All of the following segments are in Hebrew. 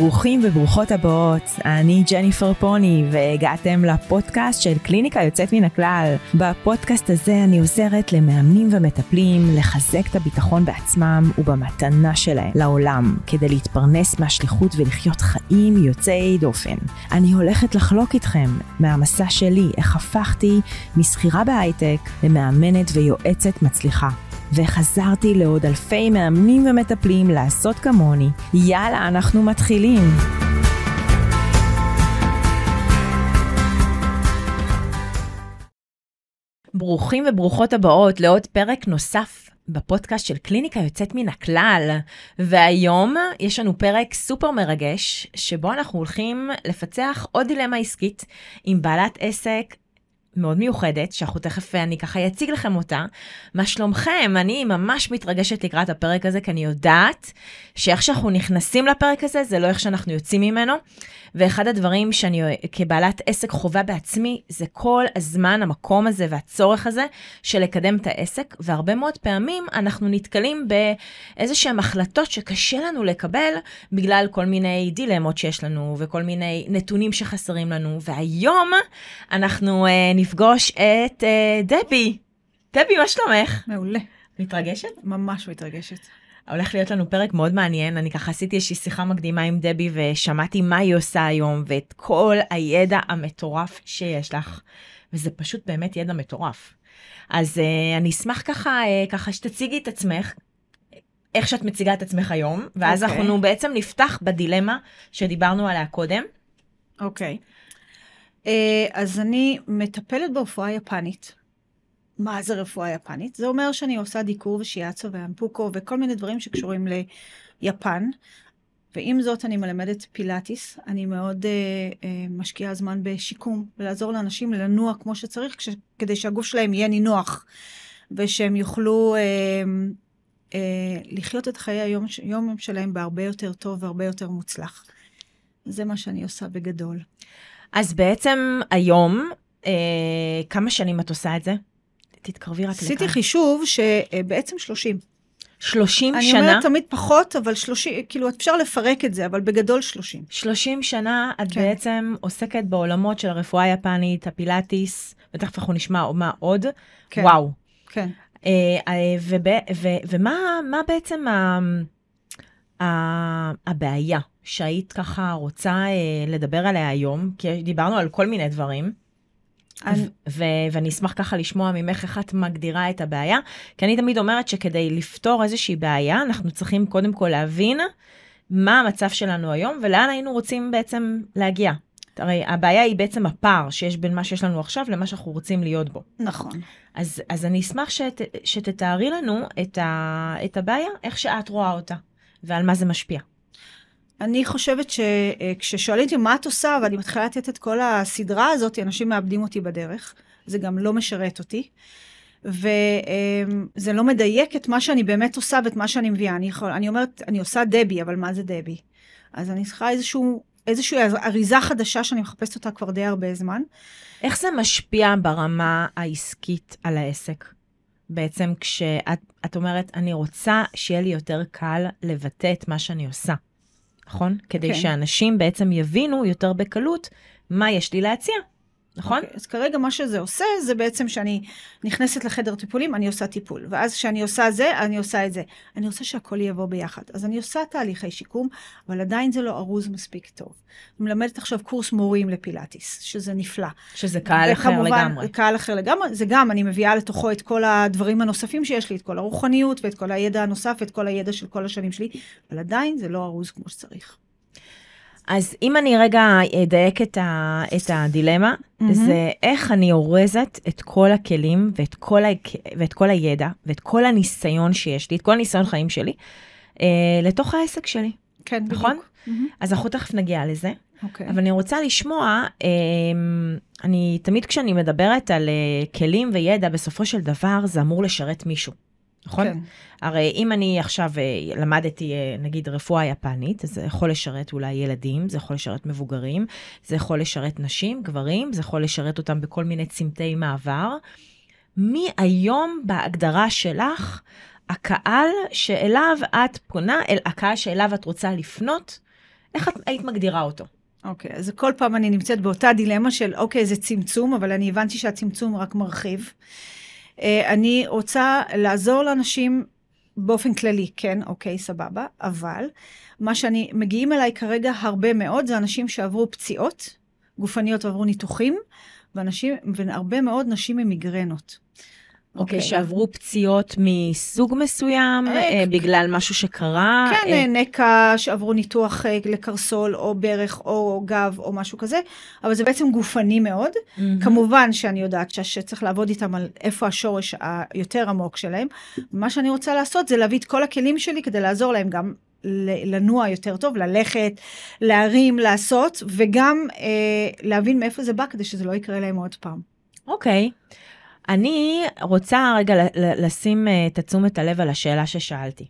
ברוכים וברוכות הבאות, אני ג'ניפר פוני והגעתם לפודקאסט של קליניקה יוצאת מן הכלל. בפודקאסט הזה אני עוזרת למאמנים ומטפלים לחזק את הביטחון בעצמם ובמתנה שלהם לעולם, כדי להתפרנס מהשליחות ולחיות חיים יוצאי דופן. אני הולכת לחלוק איתכם מהמסע שלי, איך הפכתי משכירה בהייטק למאמנת ויועצת מצליחה. וחזרתי לעוד אלפי מאמנים ומטפלים לעשות כמוני. יאללה, אנחנו מתחילים. ברוכים וברוכות הבאות לעוד פרק נוסף בפודקאסט של קליניקה יוצאת מן הכלל. והיום יש לנו פרק סופר מרגש, שבו אנחנו הולכים לפצח עוד דילמה עסקית עם בעלת עסק מאוד מיוחדת, שאנחנו תכף, אני ככה אציג לכם אותה. מה שלומכם? אני ממש מתרגשת לקראת הפרק הזה, כי אני יודעת שאיך שאנחנו נכנסים לפרק הזה, זה לא איך שאנחנו יוצאים ממנו. ואחד הדברים שאני כבעלת עסק חווה בעצמי, זה כל הזמן המקום הזה והצורך הזה של לקדם את העסק, והרבה מאוד פעמים אנחנו נתקלים באיזה שהן החלטות שקשה לנו לקבל בגלל כל מיני דילמות שיש לנו וכל מיני נתונים שחסרים לנו, והיום אנחנו uh, נפגוש את uh, דבי. דבי, מה שלומך? מעולה. מתרגשת? ממש מתרגשת. הולך להיות לנו פרק מאוד מעניין, אני ככה עשיתי איזושהי שיחה מקדימה עם דבי ושמעתי מה היא עושה היום ואת כל הידע המטורף שיש לך, וזה פשוט באמת ידע מטורף. אז uh, אני אשמח ככה, uh, ככה שתציגי את עצמך, איך שאת מציגה את עצמך היום, ואז okay. אוקיי. אנחנו בעצם נפתח בדילמה שדיברנו עליה קודם. אוקיי. Okay. אה, אז אני מטפלת ברפואה יפנית. מה זה רפואה יפנית? זה אומר שאני עושה דיקור ושיאצו ואמפוקו וכל מיני דברים שקשורים ליפן. ועם זאת אני מלמדת פילאטיס, אני מאוד uh, uh, משקיעה זמן בשיקום, ולעזור לאנשים לנוע כמו שצריך, כש, כדי שהגוף שלהם יהיה נינוח, ושהם יוכלו uh, uh, לחיות את חיי היום יום שלהם בהרבה יותר טוב והרבה יותר מוצלח. זה מה שאני עושה בגדול. אז בעצם היום, uh, כמה שנים את עושה את זה? תתקרבי רק לכאן. עשיתי חישוב שבעצם 30. 30 אני שנה? אני אומרת תמיד פחות, אבל 30, כאילו אפשר לפרק את זה, אבל בגדול 30. 30 שנה את כן. בעצם עוסקת בעולמות של הרפואה היפנית, הפילאטיס, ותכף אנחנו נשמע מה עוד. כן. וואו. כן. אה, אה, וב, ו, ומה בעצם ה, ה, הבעיה שהיית ככה רוצה אה, לדבר עליה היום? כי דיברנו על כל מיני דברים. אני... ו- ואני אשמח ככה לשמוע ממך איך את מגדירה את הבעיה, כי אני תמיד אומרת שכדי לפתור איזושהי בעיה, אנחנו צריכים קודם כל להבין מה המצב שלנו היום ולאן היינו רוצים בעצם להגיע. הרי הבעיה היא בעצם הפער שיש בין מה שיש לנו עכשיו למה שאנחנו רוצים להיות בו. נכון. אז, אז אני אשמח שת, שתתארי לנו את, ה, את הבעיה, איך שאת רואה אותה, ועל מה זה משפיע. אני חושבת שכששואלים אותי מה את עושה, ואני מתחילה לתת את כל הסדרה הזאת, אנשים מאבדים אותי בדרך. זה גם לא משרת אותי. וזה לא מדייק את מה שאני באמת עושה ואת מה שאני מביאה. אני, יכול, אני אומרת, אני עושה דבי, אבל מה זה דבי? אז אני צריכה איזשהו, איזושהי אריזה חדשה שאני מחפשת אותה כבר די הרבה זמן. איך זה משפיע ברמה העסקית על העסק? בעצם כשאת אומרת, אני רוצה שיהיה לי יותר קל לבטא את מה שאני עושה. נכון? כדי כן. שאנשים בעצם יבינו יותר בקלות מה יש לי להציע. נכון? Okay, אוקיי, אז כרגע מה שזה עושה, זה בעצם שאני נכנסת לחדר טיפולים, אני עושה טיפול. ואז כשאני עושה זה, אני עושה את זה. אני רוצה שהכל יבוא ביחד. אז אני עושה תהליכי שיקום, אבל עדיין זה לא ארוז מספיק טוב. אני מלמדת עכשיו קורס מורים לפילאטיס, שזה נפלא. שזה קהל אחר לגמרי. קהל אחר לגמרי. זה גם, אני מביאה לתוכו את כל הדברים הנוספים שיש לי, את כל הרוחניות ואת כל הידע הנוסף ואת כל הידע של כל השנים שלי, אבל עדיין זה לא ארוז כמו שצריך. אז אם אני רגע אדייק את, ה, את הדילמה, mm-hmm. זה איך אני אורזת את כל הכלים ואת כל, ה, ואת כל הידע ואת כל הניסיון שיש לי, את כל הניסיון חיים שלי, אה, לתוך העסק שלי. כן, נכון? בדיוק. Mm-hmm. אז אנחנו תכף נגיע לזה. אוקיי. Okay. אבל אני רוצה לשמוע, אה, אני תמיד כשאני מדברת על אה, כלים וידע, בסופו של דבר זה אמור לשרת מישהו. נכון? כן. הרי אם אני עכשיו אה, למדתי, אה, נגיד, רפואה יפנית, זה יכול לשרת אולי ילדים, זה יכול לשרת מבוגרים, זה יכול לשרת נשים, גברים, זה יכול לשרת אותם בכל מיני צמתי מעבר. מי היום בהגדרה שלך הקהל שאליו את פונה, אל הקהל שאליו את רוצה לפנות, איך את היית מגדירה אותו? אוקיי, אז כל פעם אני נמצאת באותה דילמה של, אוקיי, זה צמצום, אבל אני הבנתי שהצמצום רק מרחיב. אה, אני רוצה לעזור לאנשים באופן כללי, כן, אוקיי, סבבה, אבל מה שאני, מגיעים אליי כרגע הרבה מאוד, זה אנשים שעברו פציעות גופניות ועברו ניתוחים, ואנשים, והרבה מאוד נשים עם מיגרנות. אוקיי, okay, שעברו פציעות מסוג מסוים, אה, אה, בגלל משהו שקרה? כן, אה... נקע, שעברו ניתוח אה, לקרסול, או ברך, או גב, או משהו כזה, אבל זה בעצם גופני מאוד. Mm-hmm. כמובן שאני יודעת שצריך לעבוד איתם על איפה השורש היותר עמוק שלהם. מה שאני רוצה לעשות זה להביא את כל הכלים שלי כדי לעזור להם גם לנוע יותר טוב, ללכת, להרים, לעשות, וגם אה, להבין מאיפה זה בא כדי שזה לא יקרה להם עוד פעם. אוקיי. Okay. אני רוצה רגע לשים אה, את תשומת הלב על השאלה ששאלתי.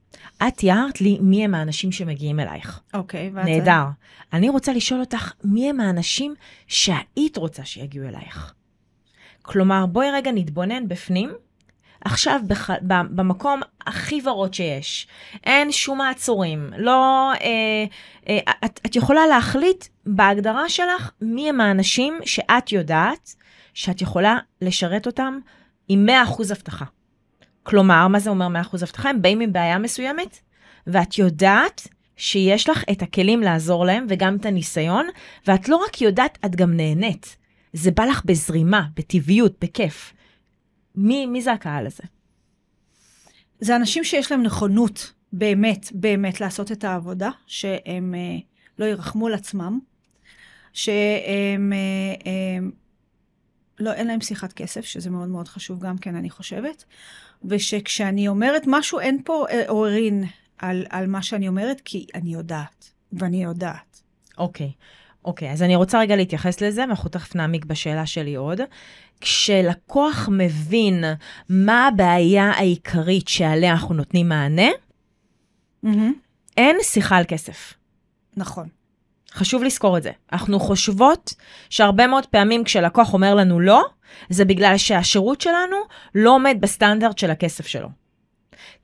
את תיארת לי מי הם האנשים שמגיעים אלייך. אוקיי, ואת... נהדר. אני רוצה לשאול אותך, מי הם האנשים שהיית רוצה שיגיעו אלייך? כלומר, בואי רגע נתבונן בפנים, עכשיו בח... במקום הכי ורוד שיש. אין שום מעצורים. לא... אה, אה, את, את יכולה להחליט בהגדרה שלך מי הם האנשים שאת יודעת שאת יכולה לשרת אותם עם 100% הבטחה. כלומר, מה זה אומר 100% הבטחה? הם באים עם בעיה מסוימת, ואת יודעת שיש לך את הכלים לעזור להם וגם את הניסיון, ואת לא רק יודעת, את גם נהנית. זה בא לך בזרימה, בטבעיות, בכיף. מי, מי זה הקהל הזה? זה אנשים שיש להם נכונות באמת, באמת לעשות את העבודה, שהם אה, לא ירחמו על עצמם, שהם אה, אה, לא, אין להם שיחת כסף, שזה מאוד מאוד חשוב גם כן, אני חושבת. ושכשאני אומרת משהו, אין פה אה, עוררין על, על מה שאני אומרת, כי אני יודעת, ואני יודעת. אוקיי. אוקיי, אז אני רוצה רגע להתייחס לזה, ואנחנו תכף נעמיק בשאלה שלי עוד. כשלקוח מבין מה הבעיה העיקרית שעליה אנחנו נותנים מענה, mm-hmm. אין שיחה על כסף. נכון. חשוב לזכור את זה. אנחנו חושבות שהרבה מאוד פעמים כשלקוח אומר לנו לא, זה בגלל שהשירות שלנו לא עומד בסטנדרט של הכסף שלו.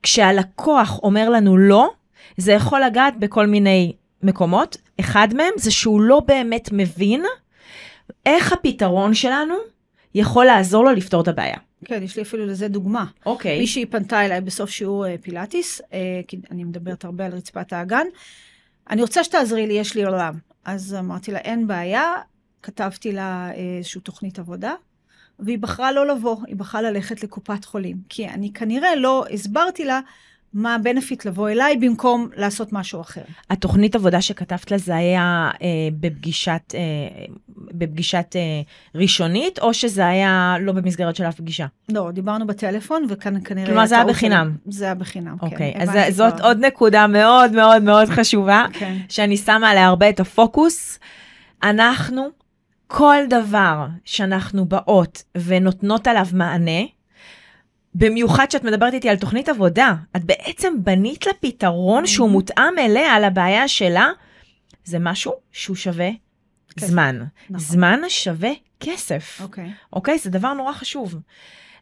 כשהלקוח אומר לנו לא, זה יכול לגעת בכל מיני מקומות. אחד מהם זה שהוא לא באמת מבין איך הפתרון שלנו יכול לעזור לו לפתור את הבעיה. כן, יש לי אפילו לזה דוגמה. אוקיי. Okay. מישהי פנתה אליי בסוף שיעור אה, פילאטיס, אה, כי אני מדברת הרבה על רצפת האגן. אני רוצה שתעזרי לי, יש לי עולם. אז אמרתי לה, אין בעיה, כתבתי לה איזושהי תוכנית עבודה, והיא בחרה לא לבוא, היא בחרה ללכת לקופת חולים. כי אני כנראה לא הסברתי לה מה הבנפיט לבוא אליי במקום לעשות משהו אחר. התוכנית עבודה שכתבת לה זה היה אה, בפגישת, אה, בפגישת אה, ראשונית, או שזה היה לא במסגרת של אף פגישה? לא, דיברנו בטלפון, וכאן כנראה... כלומר, זה היה בחינם. זה היה בחינם, כן. אוקיי, אז זאת כבר. עוד נקודה מאוד מאוד מאוד חשובה, כן. שאני שמה עליה הרבה את הפוקוס. אנחנו, כל דבר שאנחנו באות ונותנות עליו מענה, במיוחד שאת מדברת איתי על תוכנית עבודה, את בעצם בנית לה פתרון mm-hmm. שהוא מותאם אליה, על הבעיה שלה, זה משהו שהוא שווה כסף. זמן. נכון. זמן שווה כסף. אוקיי. אוקיי? זה דבר נורא חשוב.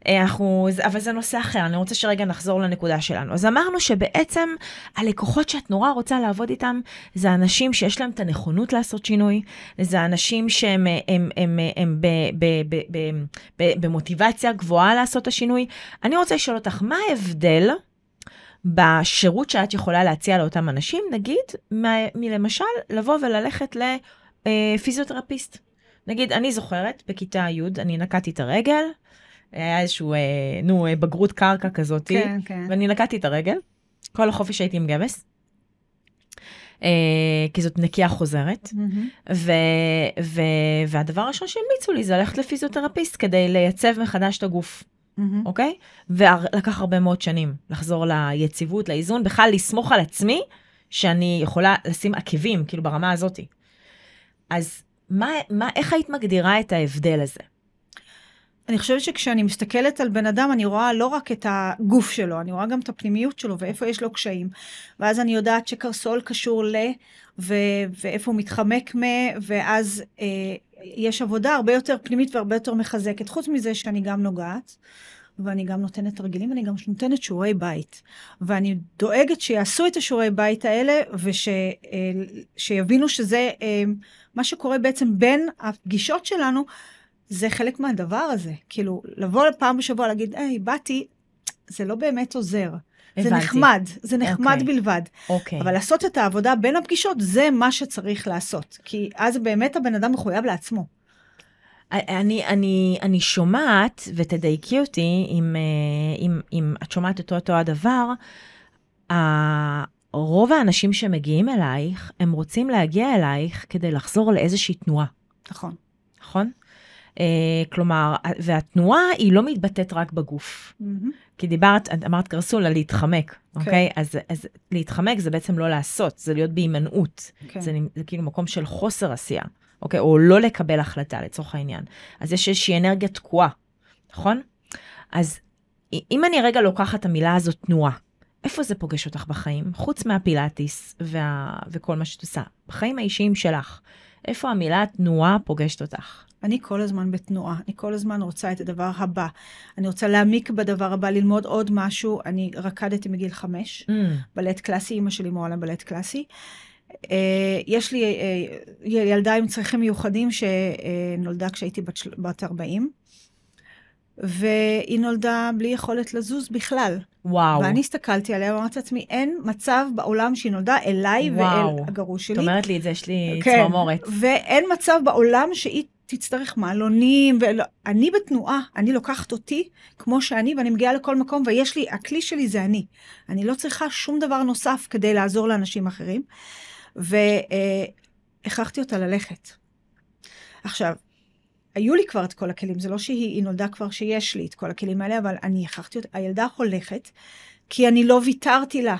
אה, אנחנו, אבל זה נושא אחר, אני רוצה שרגע נחזור לנקודה שלנו. אז אמרנו שבעצם הלקוחות שאת נורא רוצה לעבוד איתם, זה אנשים שיש להם את הנכונות לעשות שינוי, זה אנשים שהם הם, הם, הם, הם ב, ב, ב, ב, ב, במוטיבציה גבוהה לעשות את השינוי. אני רוצה לשאול אותך, מה ההבדל בשירות שאת יכולה להציע לאותם אנשים, נגיד, מלמשל, לבוא וללכת לפיזיותרפיסט. נגיד, אני זוכרת, בכיתה י', אני נקעתי את הרגל, היה איזשהו, אה, נו, אה, בגרות קרקע כזאת, כן, כן. ואני נקעתי את הרגל, כל החופש הייתי עם גבס. אה, כי זאת נקייה חוזרת, mm-hmm. ו, ו, והדבר הראשון שהמליצו לי זה ללכת לפיזיותרפיסט כדי לייצב מחדש את הגוף, mm-hmm. אוקיי? ולקח הרבה מאוד שנים לחזור ליציבות, לאיזון, בכלל לסמוך על עצמי שאני יכולה לשים עקבים, כאילו ברמה הזאתי. אז מה, מה, איך היית מגדירה את ההבדל הזה? אני חושבת שכשאני מסתכלת על בן אדם, אני רואה לא רק את הגוף שלו, אני רואה גם את הפנימיות שלו ואיפה יש לו קשיים. ואז אני יודעת שקרסול קשור ל, ו- ואיפה הוא מתחמק מ, ואז אה, יש עבודה הרבה יותר פנימית והרבה יותר מחזקת. חוץ מזה שאני גם נוגעת, ואני גם נותנת תרגילים, ואני גם נותנת שיעורי בית. ואני דואגת שיעשו את השיעורי בית האלה, ושיבינו וש, שזה מה שקורה בעצם בין הפגישות שלנו, זה חלק מהדבר הזה. כאילו, לבוא פעם בשבוע להגיד, היי, באתי, זה לא באמת עוזר. הבנתי. זה נחמד, זה נחמד okay. אוקיי. בלבד. אוקיי. Okay. אבל לעשות את העבודה בין הפגישות, זה מה שצריך לעשות. כי אז באמת הבן אדם מחויב לעצמו. אני, אני, אני שומעת, ותדייקי אותי, אם, אה, אם, אם את שומעת אותו אותו הדבר, רוב האנשים שמגיעים אלייך, הם רוצים להגיע אלייך כדי לחזור לאיזושהי תנועה. נכון. נכון? Uh, כלומר, והתנועה היא לא מתבטאת רק בגוף. Mm-hmm. כי דיברת, אמרת קרסולה, להתחמק, כן. אוקיי? Okay. אז, אז להתחמק זה בעצם לא לעשות, זה להיות בהימנעות. Okay. כן. זה, זה כאילו מקום של חוסר עשייה, אוקיי? או לא לקבל החלטה לצורך העניין. אז יש איזושהי אנרגיה תקועה, נכון? אז אם אני רגע לוקחת את המילה הזאת תנועה, איפה זה פוגש אותך בחיים? חוץ מהפילאטיס וה... וכל מה שאת עושה, בחיים האישיים שלך, איפה המילה תנועה פוגשת אותך? אני כל הזמן בתנועה, אני כל הזמן רוצה את הדבר הבא. אני רוצה להעמיק בדבר הבא, ללמוד עוד משהו. אני רקדתי מגיל חמש, mm. בלט קלאסי, אימא שלי מורה לבלט קלאסי. Uh, יש לי uh, ילדה עם צרכים מיוחדים שנולדה כשהייתי בת, בת 40. והיא נולדה בלי יכולת לזוז בכלל. וואו. ואני הסתכלתי עליה ואמרתי לעצמי, אין מצב בעולם שהיא נולדה אליי וואו. ואל הגרוש שלי. את אומרת לי את זה, יש לי כן. צמרמורת. ואין מצב בעולם שהיא תצטרך מעלונים, ואני בתנועה, אני לוקחת אותי כמו שאני, ואני מגיעה לכל מקום, ויש לי, הכלי שלי זה אני. אני לא צריכה שום דבר נוסף כדי לעזור לאנשים אחרים. והכרחתי אותה ללכת. עכשיו, היו לי כבר את כל הכלים, זה לא שהיא נולדה כבר שיש לי את כל הכלים האלה, אבל אני הכרחתי אותה, הילדה הולכת, כי אני לא ויתרתי לה.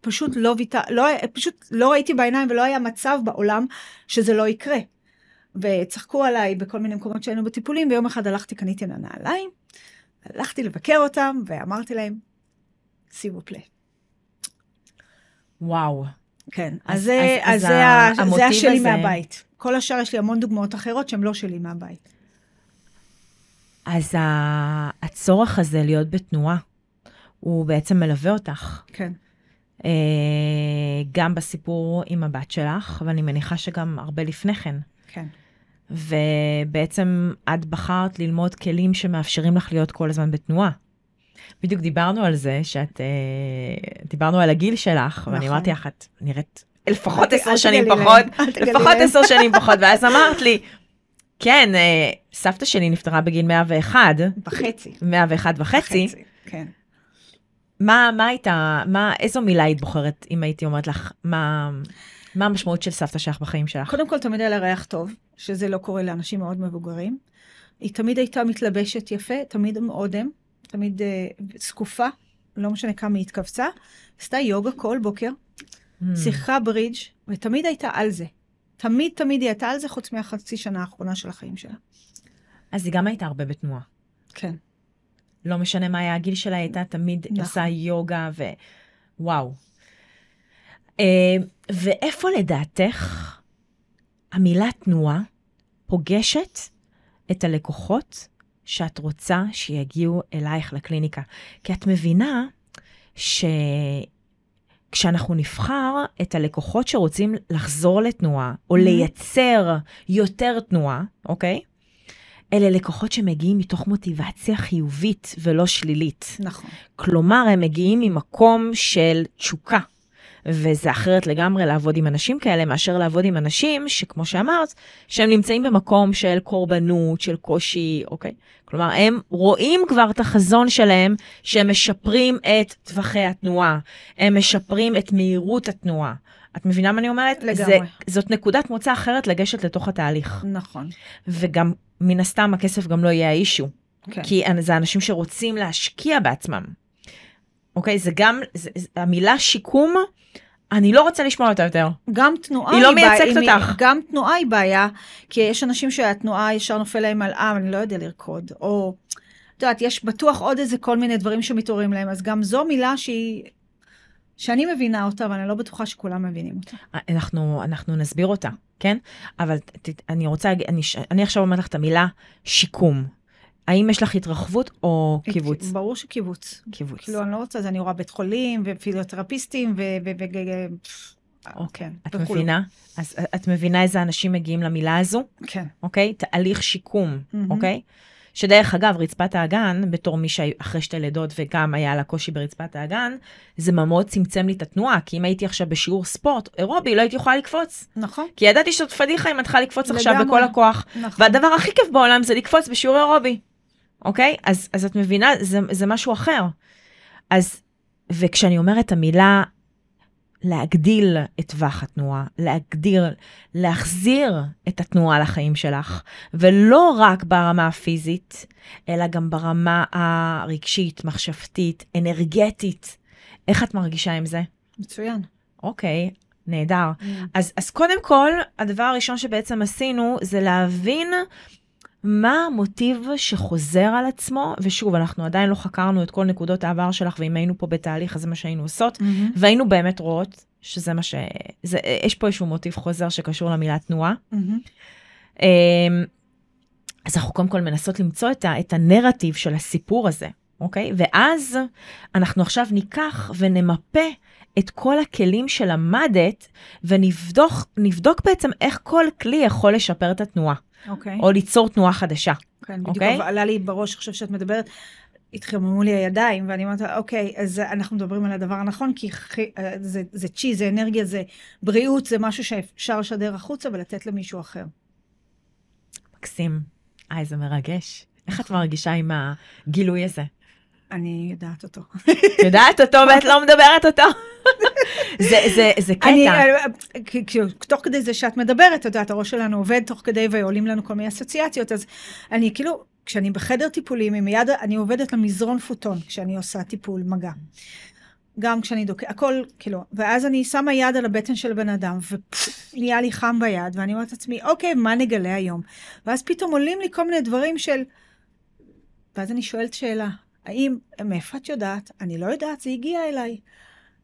פשוט לא ויתר, לא, פשוט לא ראיתי בעיניים ולא היה מצב בעולם שזה לא יקרה. וצחקו עליי בכל מיני מקומות שהיינו בטיפולים, ויום אחד הלכתי, קניתי לה נעליים, הלכתי לבקר אותם, ואמרתי להם, סיבו פלה. וואו. כן, אז, אז, אז, אז זה, ה, זה השלי הזה... מהבית. כל השאר יש לי המון דוגמאות אחרות שהן לא שלי מהבית. אז הצורך הזה להיות בתנועה, הוא בעצם מלווה אותך. כן. אה, גם בסיפור עם הבת שלך, ואני מניחה שגם הרבה לפני כן. כן. ובעצם את בחרת ללמוד כלים שמאפשרים לך להיות כל הזמן בתנועה. בדיוק דיברנו על זה, שאת, אה, דיברנו על הגיל שלך, נכון. ואני אמרתי לך, את נראית לפחות עשר שנים פחות, לפחות עשר שנים פחות, ואז אמרת לי, כן, אה, סבתא שלי נפטרה בגיל 101. וחצי. 101 וחצי. כן. מה, מה הייתה, מה, איזו מילה היית בוחרת, אם הייתי אומרת לך, מה, מה המשמעות של סבתא שלך בחיים שלך? קודם כל, תמיד היה לה ריח טוב, שזה לא קורה לאנשים מאוד מבוגרים. היא תמיד הייתה מתלבשת יפה, תמיד עם אודם, תמיד uh, זקופה, לא משנה כמה היא התכווצה. עשתה יוגה כל בוקר. שיחקה ברידג', ותמיד הייתה על זה. תמיד תמיד היא הייתה על זה, חוץ מהחצי שנה האחרונה של החיים שלה. אז היא גם הייתה הרבה בתנועה. כן. לא משנה מה היה הגיל שלה, היא הייתה תמיד נכון. עושה יוגה ו... וואו. Uh, ואיפה לדעתך המילה תנועה פוגשת את הלקוחות שאת רוצה שיגיעו אלייך לקליניקה? כי את מבינה ש... כשאנחנו נבחר את הלקוחות שרוצים לחזור לתנועה, או. לייצר יותר תנועה, אוקיי? אלה לקוחות שמגיעים מתוך מוטיבציה חיובית ולא שלילית. נכון. כלומר, הם מגיעים ממקום של תשוקה. וזה אחרת לגמרי לעבוד עם אנשים כאלה מאשר לעבוד עם אנשים שכמו שאמרת, שהם נמצאים במקום של קורבנות, של קושי, אוקיי? כלומר, הם רואים כבר את החזון שלהם שהם משפרים את טווחי התנועה, הם משפרים את מהירות התנועה. את מבינה מה אני אומרת? לגמרי. זה, זאת נקודת מוצא אחרת לגשת לתוך התהליך. נכון. וגם, מן הסתם, הכסף גם לא יהיה האישו. כן. כי זה אנשים שרוצים להשקיע בעצמם. אוקיי? זה גם, זה, המילה שיקום, אני לא רוצה לשמוע אותה יותר. גם תנועה היא, היא לא מייצגת אותך. היא, גם תנועה היא בעיה, כי יש אנשים שהתנועה ישר נופל להם על אה, אני לא יודע לרקוד, או, את יודעת, יש בטוח עוד איזה כל מיני דברים שמתעוררים להם, אז גם זו מילה שהיא, שאני מבינה אותה, אבל אני לא בטוחה שכולם מבינים אותה. אנחנו, אנחנו נסביר אותה, כן? אבל ת, אני רוצה, אני, אני עכשיו אומרת לך את המילה שיקום. האם יש לך התרחבות או קיבוץ? ברור שקיבוץ. קיבוץ. כאילו, אני לא רוצה, אז אני רואה בית חולים, ופיזיותרפיסטים, ו... ו- אוקיי. כן, את. מבינה? אז את מבינה איזה אנשים מגיעים למילה הזו, כן. אוקיי? תהליך שיקום. אוקיי? שדרך אגב, רצפת האגן, בתור מי שאחרי שתי לידות וגם היה לה קושי ברצפת האגן, זה מאוד צמצם לי את התנועה, כי אם הייתי עכשיו בשיעור ספורט אירובי, לא הייתי יכולה לקפוץ. נכון, כי ידעתי שזאת פדיחה אם את צריכה לקפוץ עכשיו. בכל הכוח. נכון. והדבר הכי כיף בעולם זה לקפוץ בשיעור אירובי, אוקיי? אז, אז את מבינה, זה, זה משהו אחר. אז, וכשאני אומרת המילה להגדיל את טווח התנועה, להגדיר, להחזיר את התנועה לחיים שלך, ולא רק ברמה הפיזית, אלא גם ברמה הרגשית, מחשבתית, אנרגטית. איך את מרגישה עם זה? מצוין. אוקיי, נהדר. אז, אז קודם כל, הדבר הראשון שבעצם עשינו זה להבין מה המוטיב שחוזר על עצמו, ושוב, אנחנו עדיין לא חקרנו את כל נקודות העבר שלך, ואם היינו פה בתהליך, אז זה מה שהיינו עושות, מהמם. והיינו באמת רואות שזה מה ש... זה, יש פה איזשהו מוטיב חוזר שקשור למילה תנועה. מהמם. אמ, אז אנחנו קודם כל מנסות למצוא את, ה, את הנרטיב של הסיפור הזה, אוקיי? ואז אנחנו עכשיו ניקח ונמפה את כל הכלים שלמדת, ונבדוק נבדוק בעצם איך כל כלי יכול לשפר את התנועה, אוקיי. או ליצור תנועה חדשה. כן, בדיוק אוקיי? עלה לי בראש עכשיו שאת מדברת, התחממו לי הידיים, ואני אומרת, אוקיי, אז אנחנו מדברים על הדבר הנכון, כי אה, זה, זה צ'י, זה אנרגיה, זה בריאות, זה משהו שאפשר לשדר החוצה ולתת למישהו אחר. מקסים. אה, איזה מרגש. איך את מרגישה עם הגילוי הזה? אני יודעת אותו. יודעת אותו ואת לא מדברת אותו? זה, זה, זה קטע. אני, אה, תוך כדי זה שאת מדברת, את יודעת, הראש שלנו עובד תוך כדי ועולים לנו כל מיני אסוציאציות, אז אני כאילו, כשאני בחדר טיפולים, עם יד, אני עובדת למזרון פוטון כשאני עושה טיפול מגע. גם כשאני דוקא, הכל, כאילו, ואז אני שמה יד על הבטן של בן אדם, ונהיה לי חם ביד, ואני אומרת לעצמי, אוקיי, מה נגלה היום? ואז פתאום עולים לי כל מיני דברים של... ואז אני שואלת שאלה, האם, מאיפה את יודעת? אני לא יודעת, זה הגיע אליי.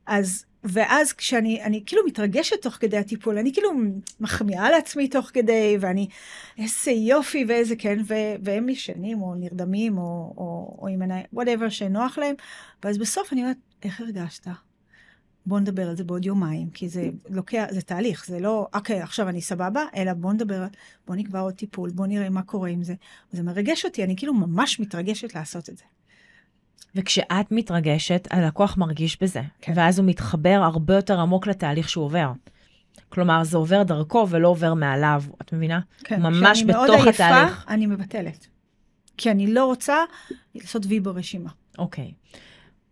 אז, ואז כשאני, אני כאילו מתרגשת תוך כדי הטיפול, אני כאילו מחמיאה לעצמי תוך כדי, ואני, איזה יופי ואיזה כן, ו, והם ישנים או נרדמים או, או, או עם עיניים, וואטאבר שנוח להם, ואז בסוף אני אומרת, איך הרגשת? בוא נדבר על זה בעוד יומיים, כי זה לוקח, זה תהליך, זה לא, אוקיי, עכשיו אני סבבה, אלא בוא נדבר, בוא נקבע עוד טיפול, בוא נראה מה קורה עם זה. זה מרגש אותי, אני כאילו ממש מתרגשת לעשות את זה. וכשאת מתרגשת, הלקוח מרגיש בזה, כן. ואז הוא מתחבר הרבה יותר עמוק לתהליך שהוא עובר. כלומר, זה עובר דרכו ולא עובר מעליו, את מבינה? כן, ממש כשאני מאוד בתוך עייפה, התהליך. אני מבטלת. כי אני לא רוצה לעשות וי ברשימה. אוקיי.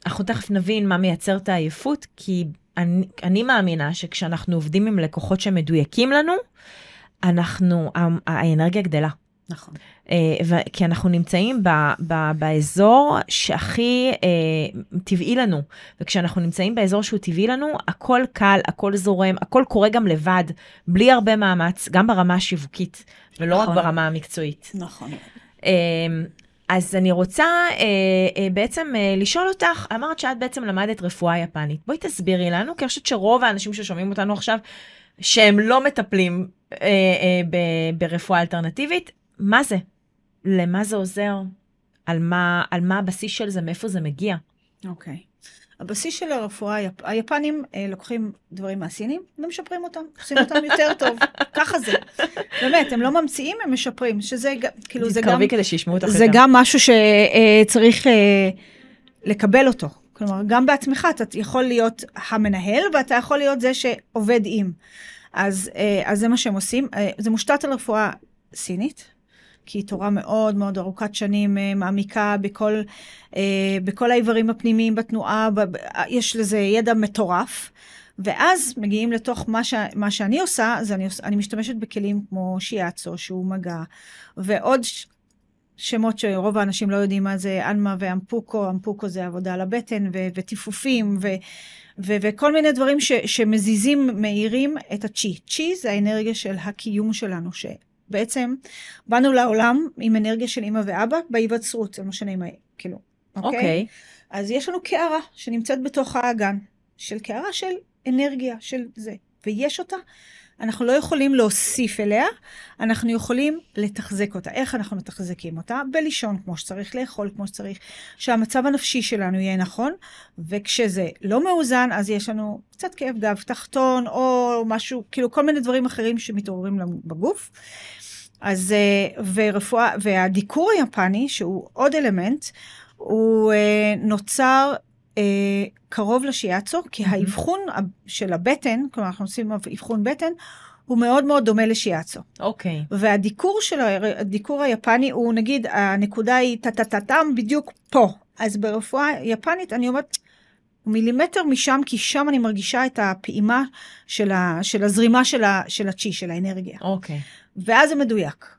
אנחנו תכף נבין מה מייצר את העייפות, כי אני, אני מאמינה שכשאנחנו עובדים עם לקוחות שמדויקים לנו, אנחנו, האנרגיה גדלה. נכון. אה, ו- כי אנחנו נמצאים ב, ב, באזור שהכי אה, טבעי לנו, וכשאנחנו נמצאים באזור שהוא טבעי לנו, הכל קל, הכל זורם, הכל קורה גם לבד, בלי הרבה מאמץ, גם ברמה השיווקית, ולא רק נכון. ברמה המקצועית. נכון. אה, אז אני רוצה אה, אה, בעצם אה, לשאול אותך, אמרת שאת בעצם למדת רפואה יפנית. בואי תסבירי לנו, כי אני חושבת שרוב האנשים ששומעים אותנו עכשיו, שהם לא מטפלים אה, אה, ב- ברפואה אלטרנטיבית, מה זה? למה זה עוזר? על מה, על מה הבסיס של זה? מאיפה זה מגיע? אוקיי. הבסיס של הרפואה, היפ... היפנים אה, לוקחים דברים מהסינים ומשפרים אותם, עושים אותם יותר טוב. ככה זה. באמת, הם לא ממציאים, הם משפרים, שזה כאילו זה גם... תתקרבי כדי שישמעו אותך זה. גם משהו שצריך אה, לקבל אותו. כלומר, גם בעצמך אתה יכול להיות המנהל, ואתה יכול להיות זה שעובד עם. אז, אה, אז זה מה שהם עושים. אה, זה מושתת על רפואה סינית, כי היא תורה מאוד מאוד ארוכת שנים, אה, מעמיקה בכל, אה, בכל האיברים הפנימיים בתנועה, ב- יש לזה ידע מטורף. ואז מגיעים לתוך מה, ש, מה שאני עושה, אז אני, אני משתמשת בכלים כמו שיאצו, שהוא מגע, ועוד ש- שמות שרוב האנשים לא יודעים מה זה, אנמה ואמפוקו, אמפוקו זה עבודה על הבטן, ו- וטיפופים, ו- ו- וכל מיני דברים ש- שמזיזים, מאירים את הצ'י. צ'י זה האנרגיה של הקיום שלנו, שבעצם באנו לעולם עם אנרגיה של אימא ואבא בהיווצרות, זה לא משנה אם, כאילו, אוקיי? אוקיי. אז יש לנו קערה שנמצאת בתוך האגן, של קערה של אנרגיה, של זה, ויש אותה אנחנו לא יכולים להוסיף אליה, אנחנו יכולים לתחזק אותה. איך אנחנו מתחזקים אותה? בלישון כמו שצריך, לאכול כמו שצריך, שהמצב הנפשי שלנו יהיה נכון, וכשזה לא מאוזן, אז יש לנו קצת כאב גב תחתון, או משהו, כאילו כל מיני דברים אחרים שמתעוררים בגוף. אז, אה, ורפואה, והדיקור היפני, שהוא עוד אלמנט, הוא אה, נוצר אה, קרוב לשיאצו, כי מהמם. האבחון של הבטן, כלומר אנחנו עושים אבחון בטן, הוא מאוד מאוד דומה לשיאצו. אוקיי. והדיקור של הדיקור היפני הוא נגיד הנקודה היא טה-טה-טה-טם בדיוק פה. אז ברפואה יפנית אני אומרת מילימטר משם כי שם אני מרגישה את הפעימה של, ה, של הזרימה של, ה, של הצ'י, של האנרגיה. אוקיי. ואז זה מדויק.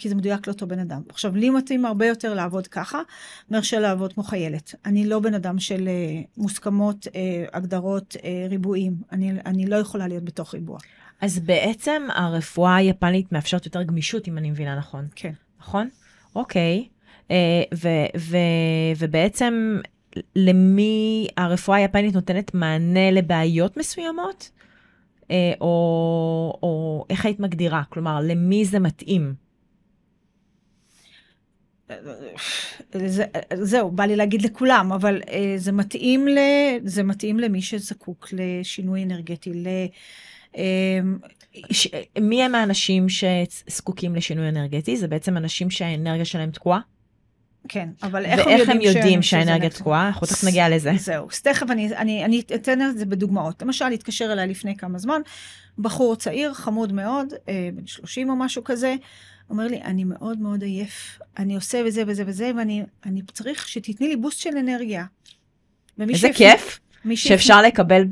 כי זה מדויק לאותו בן אדם. עכשיו, לי מתאים הרבה יותר לעבוד ככה, מאשר לעבוד כמו חיילת. אני לא בן אדם של אה, מוסכמות, אה, הגדרות, אה, ריבועים. אני, אני לא יכולה להיות בתוך ריבוע. אז בעצם הרפואה היפנית מאפשרת יותר גמישות, אם אני מבינה נכון. כן. נכון? אוקיי. אה, ו- ו- ובעצם למי הרפואה היפנית נותנת מענה לבעיות מסוימות? אה, או, או איך היית מגדירה? כלומר, למי זה מתאים? זה, זהו, בא לי להגיד לכולם, אבל אה, זה, מתאים ל, זה מתאים למי שזקוק לשינוי אנרגטי, ל... אה, ש- מי הם האנשים שזקוקים לשינוי אנרגטי? זה בעצם אנשים שהאנרגיה שלהם תקועה? כן, אבל איך הם יודעים יודעים שזה שהאנרגיה? תקועה? אנחנו תכף נגיע לזה. זהו, אז תכף אני, אני, אני אתן את זה בדוגמאות. למשל, התקשר אליי לפני כמה זמן, בחור צעיר, חמוד מאוד, אה, בן 30 או משהו כזה, אומר לי, אני מאוד מאוד עייף, אני עושה וזה וזה וזה, ואני אני צריך שתתני לי בוסט של אנרגיה. איזה שהפנה- כיף שאפשר לקבל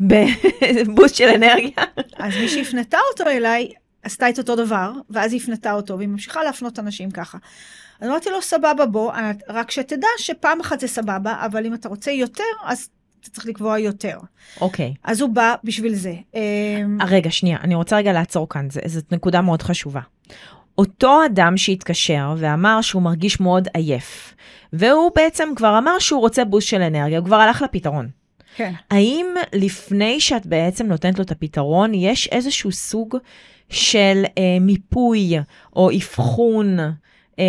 בבוסט של אנרגיה. אז מי שהפנתה אותו אליי, עשתה את אותו דבר, ואז היא הפנתה אותו, והיא ממשיכה להפנות אנשים ככה. אז אמרתי לו, סבבה, בוא, רק שתדע שפעם אחת זה סבבה, אבל אם אתה רוצה יותר, אז אתה צריך לקבוע יותר. אוקיי. אז הוא בא בשביל זה. אמ, רגע, שנייה, אני רוצה רגע לעצור כאן, ז- זאת נקודה מאוד חשובה. אותו אדם שהתקשר ואמר שהוא מרגיש מאוד עייף, והוא בעצם כבר אמר שהוא רוצה בוסט של אנרגיה, הוא כבר הלך לפתרון. כן. האם לפני שאת בעצם נותנת לו את הפתרון, יש איזשהו סוג של אה, מיפוי או אבחון אה,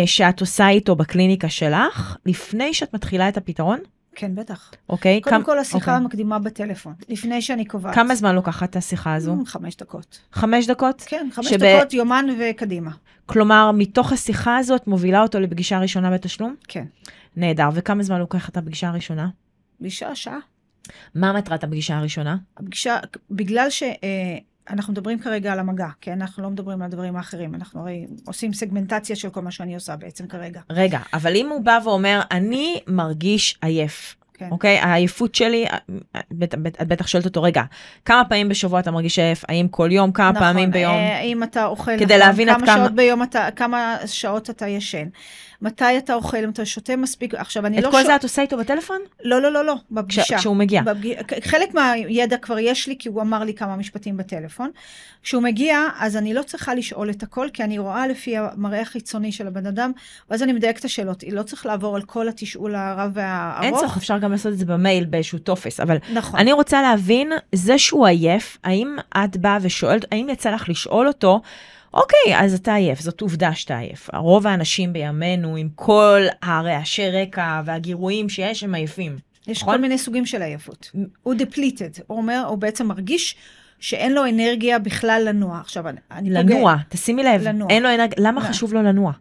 שאת עושה איתו בקליניקה שלך, לפני שאת מתחילה את הפתרון? כן, בטח. אוקיי? קודם כמה- כל, השיחה אוקיי. המקדימה בטלפון, לפני שאני קובעת. כמה זמן לוקחת השיחה הזו? אמ, חמש דקות. חמש דקות? כן, חמש שב- דקות, יומן וקדימה. כלומר, מתוך השיחה הזאת מובילה אותו לפגישה ראשונה בתשלום? כן. נהדר. וכמה זמן לוקחת הפגישה הראשונה? פגישה, שעה. מה מטרת הפגישה הראשונה? הפגישה, בגלל שאנחנו מדברים כרגע על המגע, כן? אנחנו לא מדברים על הדברים האחרים. אנחנו הרי עושים סגמנטציה של כל מה שאני עושה בעצם כרגע. רגע, אבל אם הוא בא ואומר, אני מרגיש עייף, כן. אוקיי? העייפות שלי, את בטח שואלת אותו, רגע, כמה פעמים בשבוע אתה מרגיש עייף? האם כל יום? כמה פעמים ביום? אה, אם אתה אוכל, כדי נכון, להבין עד כמה כמה- שעות ביום אתה, כמה שעות אתה ישן. מתי אתה אוכל, אם אתה שותה מספיק, עכשיו אני את לא... כל שו- זה את עושה איתו בטלפון? לא, לא, לא, לא, בפגישה. כשהוא מגיע. בפגיע... חלק מהידע כבר יש לי, כי הוא אמר לי כמה משפטים בטלפון. כשהוא מגיע, אז אני לא צריכה לשאול את הכל, כי אני רואה לפי המראה החיצוני של הבן אדם, ואז אני מדייקת את השאלות. היא לא צריך לעבור על כל התשאול הרב והארוך. אין צורך, אפשר גם לעשות את זה במייל באיזשהו טופס, אבל נכון. אני רוצה להבין, זה שהוא עייף, האם את באה ושואלת, האם יצא לך לשאול אותו, אוקיי, אז אתה עייף, זאת עובדה שאתה עייף. רוב האנשים בימינו, עם כל הרעשי רקע והגירויים שיש, הם עייפים. יש נכון? כל מיני סוגים של עייפות. הוא depleted, הוא אומר, הוא בעצם מרגיש שאין לו אנרגיה בכלל לנוע. עכשיו, אני, אני לנוע, תשימי לב, לנוע. אין לו אנרגיה, למה לא. חשוב לו לנוע?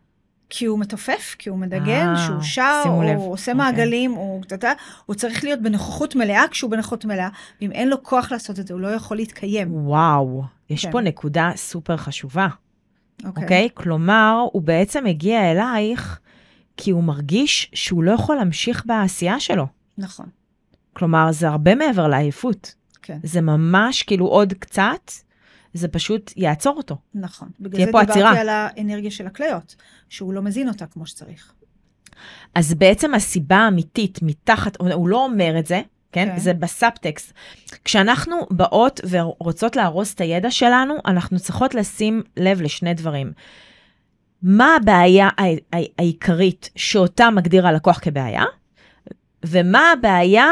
כי הוא מתופף, כי הוא מדגן, אה, שהוא שר, שימו לב. הוא עושה אוקיי. מעגלים, הוא, אתה הוא צריך להיות בנוכחות מלאה כשהוא בנוכחות מלאה, ואם אין לו כוח לעשות את זה, הוא לא יכול להתקיים. וואו, יש כן. פה נקודה סופר חשובה, אוקיי? כלומר, הוא בעצם הגיע אלייך כי הוא מרגיש שהוא לא יכול להמשיך בעשייה שלו. נכון, כלומר, זה הרבה מעבר לעייפות. כן, זה ממש כאילו עוד קצת, זה פשוט יעצור אותו. נכון. בגלל תהיה זה פה דיברתי עצירה. על האנרגיה של הכליות, שהוא לא מזין אותה כמו שצריך. אז בעצם הסיבה האמיתית מתחת, הוא לא אומר את זה, כן? כן. זה בסאבטקסט. כשאנחנו באות ורוצות להרוס את הידע שלנו, אנחנו צריכות לשים לב לשני דברים. מה הבעיה העיקרית שאותה מגדיר הלקוח כבעיה, ומה הבעיה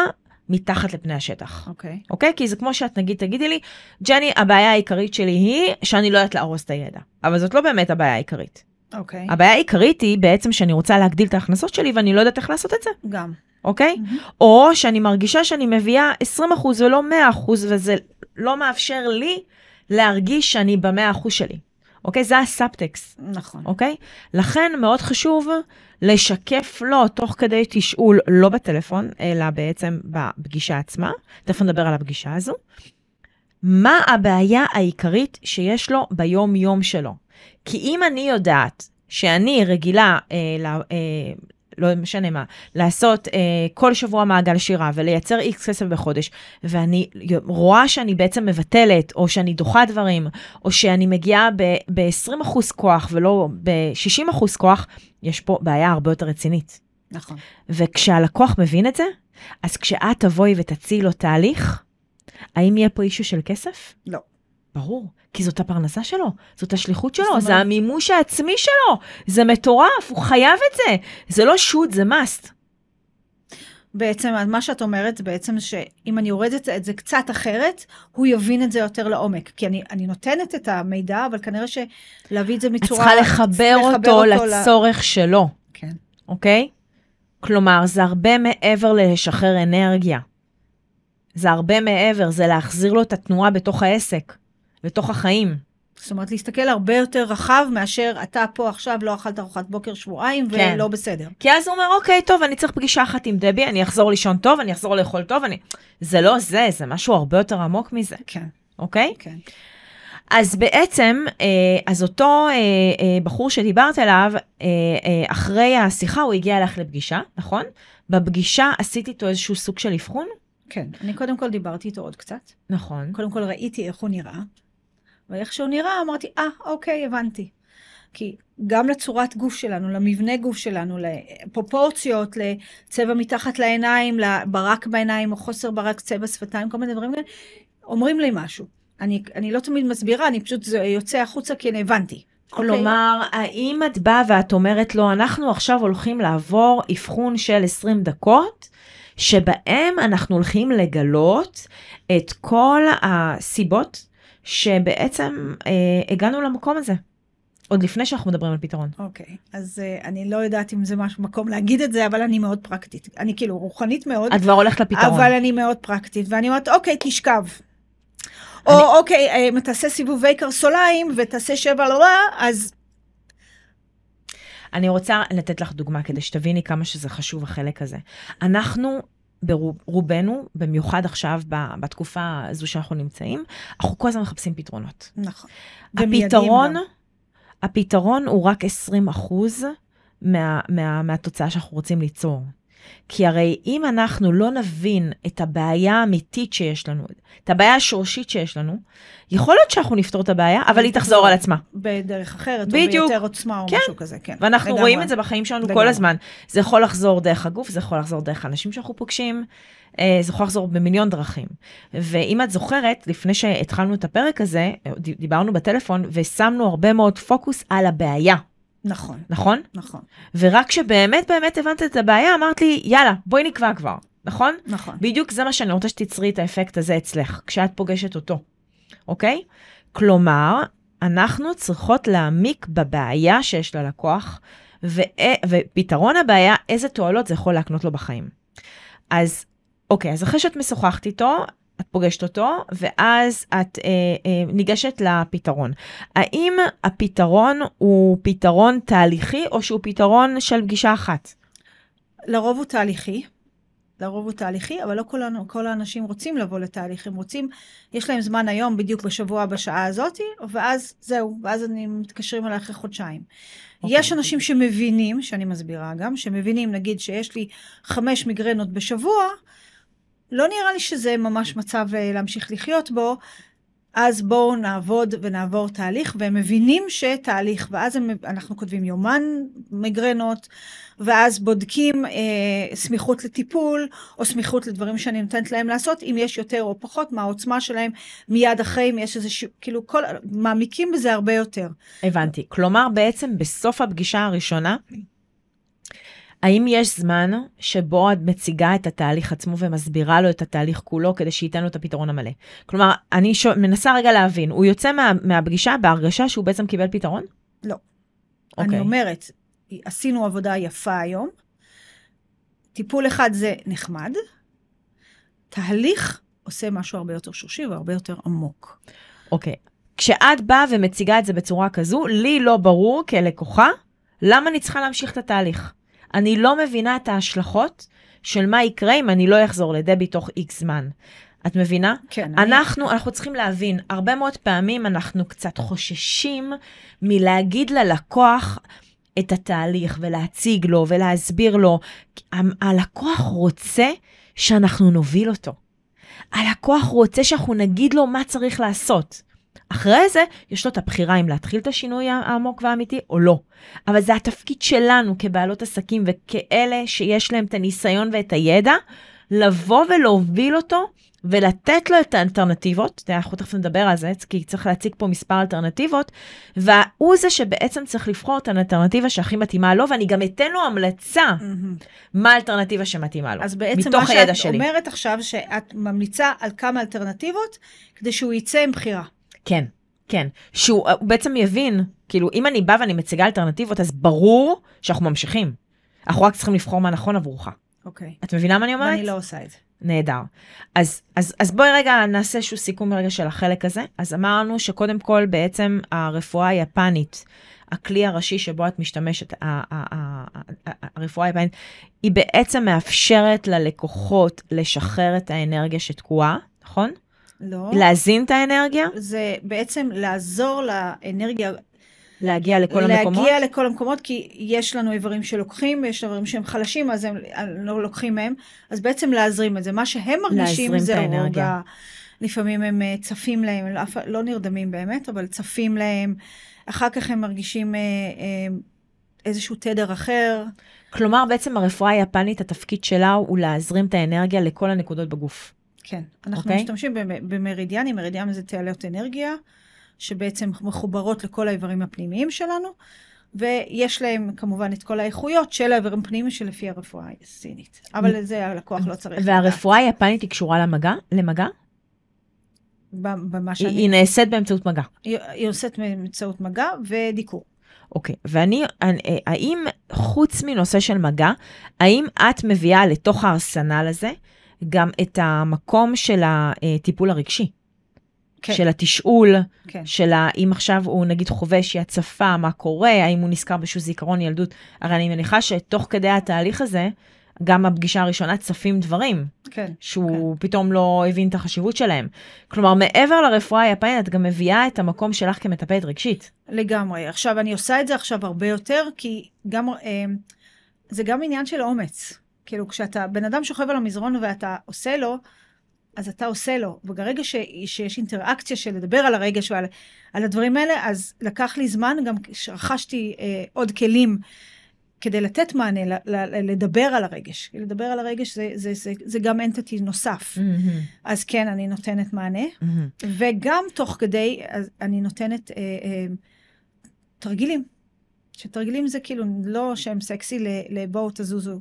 מתחת לפני השטח. אוקיי. אוקיי? כי זה כמו שאת נגיד תגידי לי, ג'ני, הבעיה העיקרית שלי היא שאני לא יודעת לארוז את הידע. אבל זאת לא באמת הבעיה העיקרית. אוקיי. הבעיה העיקרית היא בעצם שאני רוצה להגדיל את ההכנסות שלי ואני לא יודעת איך לעשות את זה, גם. אוקיי? מהמם. או שאני מרגישה שאני מביאה 20% ולא 100% וזה לא מאפשר לי להרגיש שאני ב-100% שלי. אוקיי? זה הסאבטקסט. נכון. אוקיי? לכן מאוד חשוב לשקף לו תוך כדי תשאול, לא בטלפון, אלא בעצם בפגישה עצמה, תכף נדבר על הפגישה הזו, מה הבעיה העיקרית שיש לו ביום-יום שלו. כי אם אני יודעת שאני רגילה, אה, ל, אה, לא משנה מה, לעשות אה, כל שבוע מעגל שירה ולייצר איקס כסף בחודש, ואני רואה שאני בעצם מבטלת, או שאני דוחה דברים, או שאני מגיעה ב-20% כוח ולא ב-60% כוח, יש פה בעיה הרבה יותר רצינית. נכון. וכשהלקוח מבין את זה, אז כשאת תבואי ותציעי לו תהליך, האם יהיה פה אישו של כסף? לא. ברור, כי זאת הפרנסה שלו, זאת השליחות שלו, זאת זה אומרת- המימוש העצמי שלו, זה מטורף, הוא חייב את זה. זה לא שוט, זה must. בעצם, מה שאת אומרת בעצם שאם אני יורדת את זה קצת אחרת, הוא יבין את זה יותר לעומק. כי אני, אני נותנת את המידע, אבל כנראה שלהביא את זה את בצורה... צריכה לחבר אותו ל- לצורך שלו, כן. אוקיי? כלומר, זה הרבה מעבר ללשחרר אנרגיה. זה הרבה מעבר, זה להחזיר לו את התנועה בתוך העסק, בתוך החיים. זאת אומרת, להסתכל הרבה יותר רחב מאשר אתה פה עכשיו לא אכלת ארוחת בוקר שבועיים כן. ולא בסדר. כי אז הוא אומר, אוקיי, טוב, אני צריך פגישה אחת עם דבי, אני אחזור לישון טוב, אני אחזור לאכול טוב, אני... זה לא זה, זה משהו הרבה יותר עמוק מזה, כן, אוקיי? כן. אז בעצם, אה, אז אותו אה, אה, בחור שדיברת עליו, אחרי השיחה הוא הגיע אליך לפגישה, נכון? בפגישה עשית איתו איזשהו סוג של אבחון? כן. אני קודם כל דיברתי איתו עוד קצת. נכון. קודם כל ראיתי איך הוא נראה, ואיך שהוא נראה אמרתי, אה, אוקיי, הבנתי. כי גם לצורת גוף שלנו, למבנה גוף שלנו, לפרופורציות, לצבע מתחת לעיניים, לברק בעיניים או חוסר ברק, צבע שפתיים, כל מיני דברים כאלה, אומרים לי משהו. אני, אני לא תמיד מסבירה, אני פשוט יוצא החוצה כי אני הבנתי. כלומר, האם את באה ואת אומרת לו, אנחנו עכשיו הולכים לעבור אבחון של 20 דקות, שבהם אנחנו הולכים לגלות את כל הסיבות שבעצם אה, הגענו למקום הזה, עוד לפני שאנחנו מדברים על פתרון. אוקיי, אז uh, אני לא יודעת אם זה משהו מקום להגיד את זה, אבל אני מאוד פרקטית. אני כאילו רוחנית מאוד, את כבר הולכת לפתרון. אבל אני מאוד פרקטית, ואני אומרת, אוקיי, תשכב. אני- או אוקיי, אה, תעשה סיבובי קרסוליים ותעשה שבע לא רע, אז אני רוצה לתת לך דוגמה כדי שתביני כמה שזה חשוב החלק הזה. אנחנו, ברובנו, במיוחד עכשיו בתקופה הזו שאנחנו נמצאים, אנחנו כל הזמן מחפשים פתרונות. נכון. הפתרון. הפתרון הוא רק 20 אחוז מה, מה, מהתוצאה שאנחנו רוצים ליצור. כי הרי אם אנחנו לא נבין את הבעיה האמיתית שיש לנו, את הבעיה השורשית שיש לנו, יכול להיות שאנחנו נפתור את הבעיה, אבל היא תחזור על עצמה. בדרך אחרת, בדיוק. או ביותר עוצמה, או כן. משהו כזה, כן. ואנחנו לגמרי. רואים את זה בחיים שלנו כל לגמרי. הזמן. זה יכול לחזור דרך הגוף, זה יכול לחזור דרך אנשים שאנחנו פוגשים, אה, זה יכול לחזור במיליון דרכים. ואם את זוכרת, לפני שהתחלנו את הפרק הזה, דיברנו בטלפון ושמנו הרבה מאוד פוקוס על הבעיה, נכון, נכון? נכון, ורק כשבאמת באמת הבנת את הבעיה, אמרת לי, יאללה, בואי נקבע כבר, נכון? נכון. בדיוק זה מה שאני רוצה שתצרי את האפקט הזה אצלך, כשאת פוגשת אותו, אוקיי? כלומר, אנחנו צריכות להעמיק בבעיה שיש ללקוח, ו- ופתרון הבעיה, איזה תועלות זה יכול להקנות לו בחיים. אז, אוקיי, אז אחרי שאת משוחחת איתו, את פוגשת אותו, ואז את אה, אה, ניגשת לפתרון. האם הפתרון הוא פתרון תהליכי, או שהוא פתרון של פגישה אחת? לרוב הוא תהליכי. לרוב הוא תהליכי, אבל לא כל, כל האנשים רוצים לבוא לתהליך, הם רוצים, יש להם זמן היום, בדיוק בשבוע, בשעה הזאתי, ואז זהו, ואז אני מתקשרים אליי אחרי חודשיים. אוקיי. יש אנשים שמבינים, שאני מסבירה גם, שמבינים, נגיד שיש לי חמש מיגרנות בשבוע, לא נראה לי שזה ממש מצב אה, להמשיך לחיות בו, אז בואו נעבוד ונעבור תהליך, והם מבינים שתהליך, ואז הם, אנחנו כותבים יומן מיגרנות, ואז בודקים אה, סמיכות לטיפול, או סמיכות לדברים שאני נותנת להם לעשות, אם יש יותר או פחות, מה העוצמה שלהם, מיד אחרי, אם יש איזה, ש... כאילו, כל, מעמיקים בזה הרבה יותר. הבנתי. כלומר, בעצם בסוף הפגישה הראשונה, האם יש זמן שבו את מציגה את התהליך עצמו ומסבירה לו את התהליך כולו כדי שייתן לו את הפתרון המלא? כלומר, אני שואל, מנסה רגע להבין, הוא יוצא מה, מהפגישה בהרגשה שהוא בעצם קיבל פתרון? לא. אוקיי. אני אומרת, עשינו עבודה יפה היום, טיפול אחד זה נחמד, תהליך עושה משהו הרבה יותר שורשי והרבה יותר עמוק. אוקיי. כשאת באה ומציגה את זה בצורה כזו, לי לא ברור כלקוחה, למה אני צריכה להמשיך את התהליך. אני לא מבינה את ההשלכות של מה יקרה אם אני לא אחזור לדבי תוך איקס זמן. את מבינה? כן. אנחנו, אנחנו צריכים להבין, הרבה מאוד פעמים אנחנו קצת חוששים מלהגיד ללקוח את התהליך ולהציג לו ולהסביר לו. הלקוח רוצה שאנחנו נוביל אותו. הלקוח רוצה שאנחנו נגיד לו מה צריך לעשות. אחרי זה, יש לו את הבחירה אם להתחיל את השינוי העמוק והאמיתי או לא. אבל זה התפקיד שלנו כבעלות עסקים וכאלה שיש להם את הניסיון ואת הידע, לבוא ולהוביל אותו ולתת לו את האלטרנטיבות, אנחנו תכף נדבר על זה, כי צריך להציג פה מספר אלטרנטיבות, והוא זה שבעצם צריך לבחור את האלטרנטיבה שהכי מתאימה לו, ואני גם אתן לו המלצה מהמם. מה האלטרנטיבה שמתאימה לו, אז בעצם מתוך מה הידע שאת שלי. אומרת עכשיו, שאת ממליצה על כמה אלטרנטיבות, כדי שהוא יצא עם בחירה. כן, כן. שהוא הוא בעצם יבין, כאילו, אם אני באה ואני מציגה אלטרנטיבות, אז ברור שאנחנו ממשיכים. אנחנו רק צריכים לבחור מה נכון עבורך. אוקיי. את מבינה מה אני אומרת? ואני לא עושה את זה. נהדר. אז, אז, אז בואי רגע נעשה איזשהו סיכום רגע של החלק הזה. אז אמרנו שקודם כל בעצם הרפואה היפנית, הכלי הראשי שבו את משתמשת, הרפואה היפנית, היא בעצם מאפשרת ללקוחות לשחרר את האנרגיה שתקועה, נכון? לא. להזין את האנרגיה, זה בעצם לעזור לאנרגיה, להגיע לכל להגיע המקומות. לכל המקומות, כי יש לנו איברים שלוקחים, ויש איברים שהם חלשים, אז הם לא לוקחים מהם, אז בעצם להזרים את זה. מה שהם מרגישים זה את האנרגיה. רוגע. לפעמים הם אה, צפים להם, הם אף- לא נרדמים באמת, אבל צפים להם. אחר כך הם מרגישים אה, אה, איזשהו תדר אחר. כלומר, בעצם הרפואה היפנית, התפקיד שלה הוא להזרים את האנרגיה לכל הנקודות בגוף. כן. אנחנו אוקיי. משתמשים במ- במרידיאנים, מרידיאן זה תעלות אנרגיה, שבעצם מחוברות לכל האיברים הפנימיים שלנו, ויש להם כמובן את כל האיכויות של האיברים הפנימיים שלפי הרפואה הסינית. אבל זה הלקוח לא צריך. והרפואה היפנית היא קשורה למגע? למגע? במה שאני... היא נעשית באמצעות מגע. היא, היא עושה באמצעות מגע ודיקור. אוקיי, ואני, אני- אה, האם חוץ מנושא של מגע, האם את מביאה לתוך הארסנל הזה גם את המקום של הטיפול הרגשי? כן, של התשאול, כן. של האם עכשיו הוא נגיד חווה איזושהי הצפה, מה קורה, האם הוא נזכר באיזשהו זיכרון ילדות. הרי אני מניחה שתוך כדי התהליך הזה, גם בפגישה הראשונה צפים דברים, כן. שהוא כן. פתאום לא הבין את החשיבות שלהם. כלומר, מעבר לרפואה היפנית, את גם מביאה את המקום שלך כמטפלת רגשית. לגמרי. עכשיו, אני עושה את זה עכשיו הרבה יותר, כי גם, אה, זה גם עניין של אומץ. כאילו, כשאתה, בן אדם שוכב על המזרון ואתה עושה לו, אז אתה עושה לו. וברגע ש, שיש אינטראקציה של לדבר על הרגש ועל על הדברים האלה, אז לקח לי זמן, גם רכשתי אה, עוד כלים כדי לתת מענה, ל, ל, לדבר על הרגש. לדבר על הרגש זה, זה, זה, זה גם אנטיטי נוסף. אז כן, אני נותנת מענה. וגם תוך כדי, אז אני נותנת אה, אה, תרגילים. שתרגילים זה כאילו לא שם סקסי ל- לבואו תזוזו,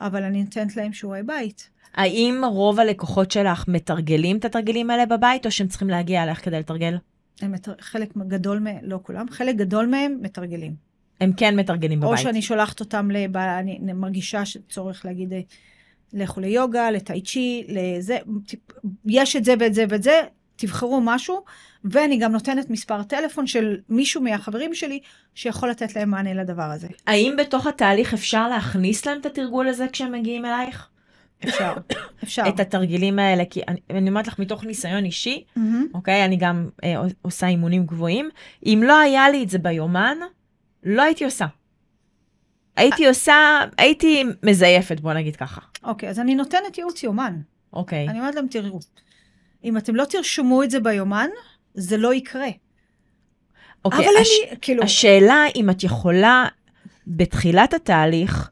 אבל אני נותנת להם שיעורי בית. האם רוב הלקוחות שלך מתרגלים את התרגילים האלה בבית, או שהם צריכים להגיע אליך כדי לתרגל? הם מתר... חלק גדול מהם, לא כולם, חלק גדול מהם מתרגלים. הם כן מתרגלים בבית. או שאני שולחת אותם, לב... אני מרגישה שצורך להגיד, לכו ליוגה, לטאי צ'י, לזה, יש את זה ואת זה ואת זה, תבחרו משהו, ואני גם נותנת מספר טלפון של מישהו מהחברים שלי שיכול לתת להם מענה לדבר הזה. האם בתוך התהליך אפשר להכניס להם את התרגול הזה כשהם מגיעים אלייך? אפשר, אפשר. את התרגילים האלה, כי אני, אני אומרת לך מתוך ניסיון אישי. אוקיי? אני גם אה, עושה אימונים גבוהים. אם לא היה לי את זה ביומן, לא הייתי עושה. הייתי עושה, הייתי מזייפת, בוא נגיד ככה. אוקיי, אז אני נותנת ייעוץ יומן. אוקיי. אני אומרת להם, תראו, אם אתם לא תרשמו את זה ביומן, זה לא יקרה. אוקיי, אבל הש... אני, כאילו, השאלה אם את יכולה בתחילת התהליך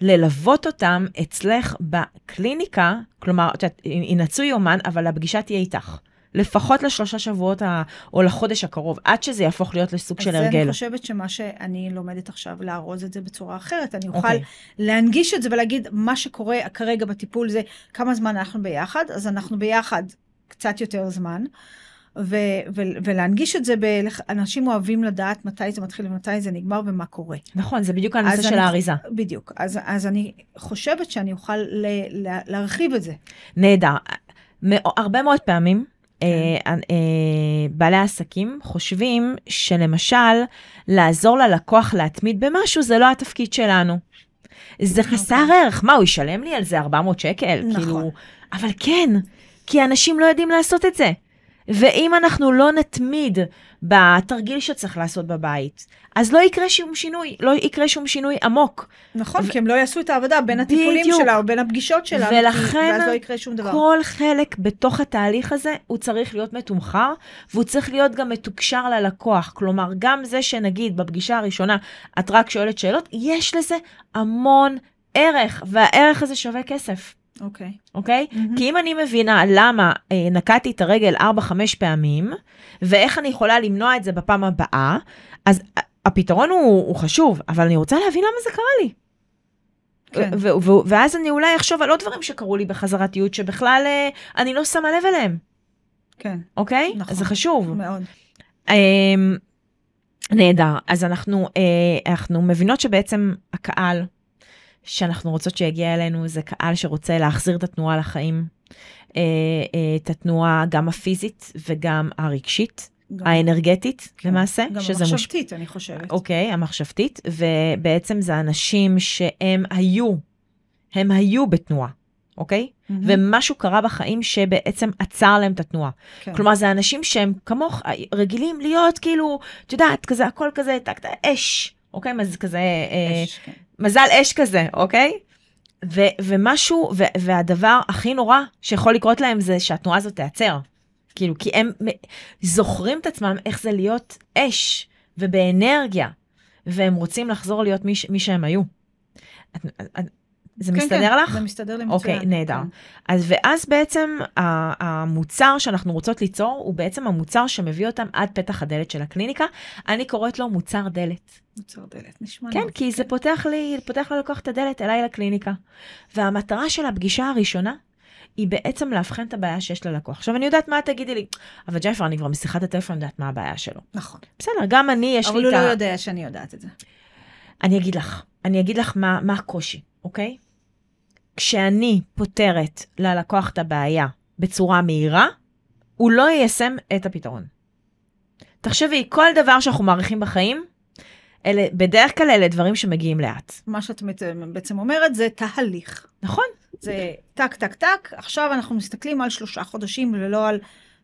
ללוות אותם אצלך בקליניקה, כלומר, את יודעת, ינעצו יומן, אבל הפגישה תהיה איתך. לפחות לשלושה שבועות ה... או לחודש הקרוב, עד שזה יהפוך להיות לסוג של אז הרגל. אני חושבת שמה שאני לומדת עכשיו, לארוז את זה בצורה אחרת, אני אוכל אוקיי. להנגיש את זה ולהגיד, מה שקורה כרגע בטיפול זה כמה זמן אנחנו ביחד, אז אנחנו ביחד קצת יותר זמן. ו- ו- ולהנגיש את זה, ב- אנשים אוהבים לדעת מתי זה מתחיל ומתי זה נגמר ומה קורה. נכון, זה בדיוק הנושא של אני- האריזה. בדיוק. אז, אז אני חושבת שאני אוכל ל- לה- להרחיב את זה. נהדר. הרבה מאוד פעמים, כן. אה, אה, בעלי עסקים חושבים שלמשל, לעזור ללקוח להתמיד במשהו זה לא התפקיד שלנו. זה חסר ערך, מה, הוא ישלם לי על זה 400 שקל? נכון. כאילו, אבל כן, כי אנשים לא יודעים לעשות את זה. ואם אנחנו לא נתמיד בתרגיל שצריך לעשות בבית, אז לא יקרה שום שינוי, לא יקרה שום שינוי עמוק. נכון, ו- כי הם לא יעשו את העבודה בין הטיפולים בדיוק. שלה או בין הפגישות שלה, ולכן ואז לא יקרה שום דבר. כל חלק בתוך התהליך הזה, הוא צריך להיות מתומחר, והוא צריך להיות גם מתוקשר ללקוח. כלומר, גם זה שנגיד בפגישה הראשונה את רק שואלת שאלות, יש לזה המון ערך, והערך הזה שווה כסף. אוקיי. אוקיי? מהמם. כי אם אני מבינה למה אה, נקעתי את הרגל 4-5 פעמים, ואיך אני יכולה למנוע את זה בפעם הבאה, אז ה- הפתרון הוא, הוא חשוב, אבל אני רוצה להבין למה זה קרה לי. כן. ו- ו- ואז אני אולי אחשוב על עוד דברים שקרו לי בחזרתיות, שבכלל אה, אני לא שמה לב אליהם, כן, אוקיי? נכון. זה חשוב. מאוד. אמ, נהדר. אז אנחנו, אה, אנחנו מבינות שבעצם הקהל שאנחנו רוצות שיגיע אלינו זה קהל שרוצה להחזיר את התנועה לחיים. אה, אה, את התנועה גם הפיזית וגם הרגשית, גם- האנרגטית כן. למעשה. גם שזה מוש- המחשבתית, אני חושבת. אוקיי, המחשבתית, ובעצם זה אנשים שהם היו, הם היו בתנועה, אוקיי? מהמם. ומשהו קרה בחיים שבעצם עצר להם את התנועה. כן. כלומר, זה אנשים שהם כמוך, רגילים להיות כאילו, את יודעת, כזה, הכל כזה, טק, טק, אש, אוקיי? מה זה כזה, אה, אש, כן. מזל אש כזה, אוקיי? ו- ומשהו, ו- והדבר הכי נורא שיכול לקרות להם זה שהתנועה הזאת תיעצר. כאילו, כי הם זוכרים את עצמם איך זה להיות אש ובאנרגיה, והם רוצים לחזור להיות מי, מי שהם היו. את, את, זה כן, מסתדר כן, לך? זה מסתדר לי מצוין. אוקיי, נהדר. כן. אז ואז בעצם המוצר שאנחנו רוצות ליצור הוא בעצם המוצר שמביא אותם עד פתח הדלת של הקליניקה. אני קוראת לו מוצר דלת. מוצר דלת, נשמע כן, טוב. כי זה פותח לי, פותח ללקוח את הדלת אליי לקליניקה. והמטרה של הפגישה הראשונה היא בעצם לאבחן את הבעיה שיש ללקוח. עכשיו, אני יודעת מה תגידי לי, אבל ג'ייפר, אני כבר בשיחת הטלפון יודעת מה הבעיה שלו. נכון. בסדר, גם אני, יש אבל לי הוא את לא ה... יודע שאני יודעת את זה. אני אגיד לך, אני אגיד לך מה, מה הקושי, אוקיי? כשאני פותרת ללקוח את הבעיה בצורה מהירה, הוא לא יישם את הפתרון. תחשבי, כל דבר שאנחנו מעריכים בחיים, אלה, בדרך כלל אלה דברים שמגיעים לאט. מה שאת בעצם אומרת זה תהליך. נכון? זה טק, טק, טק, עכשיו אנחנו מסתכלים על שלושה חודשים ולא על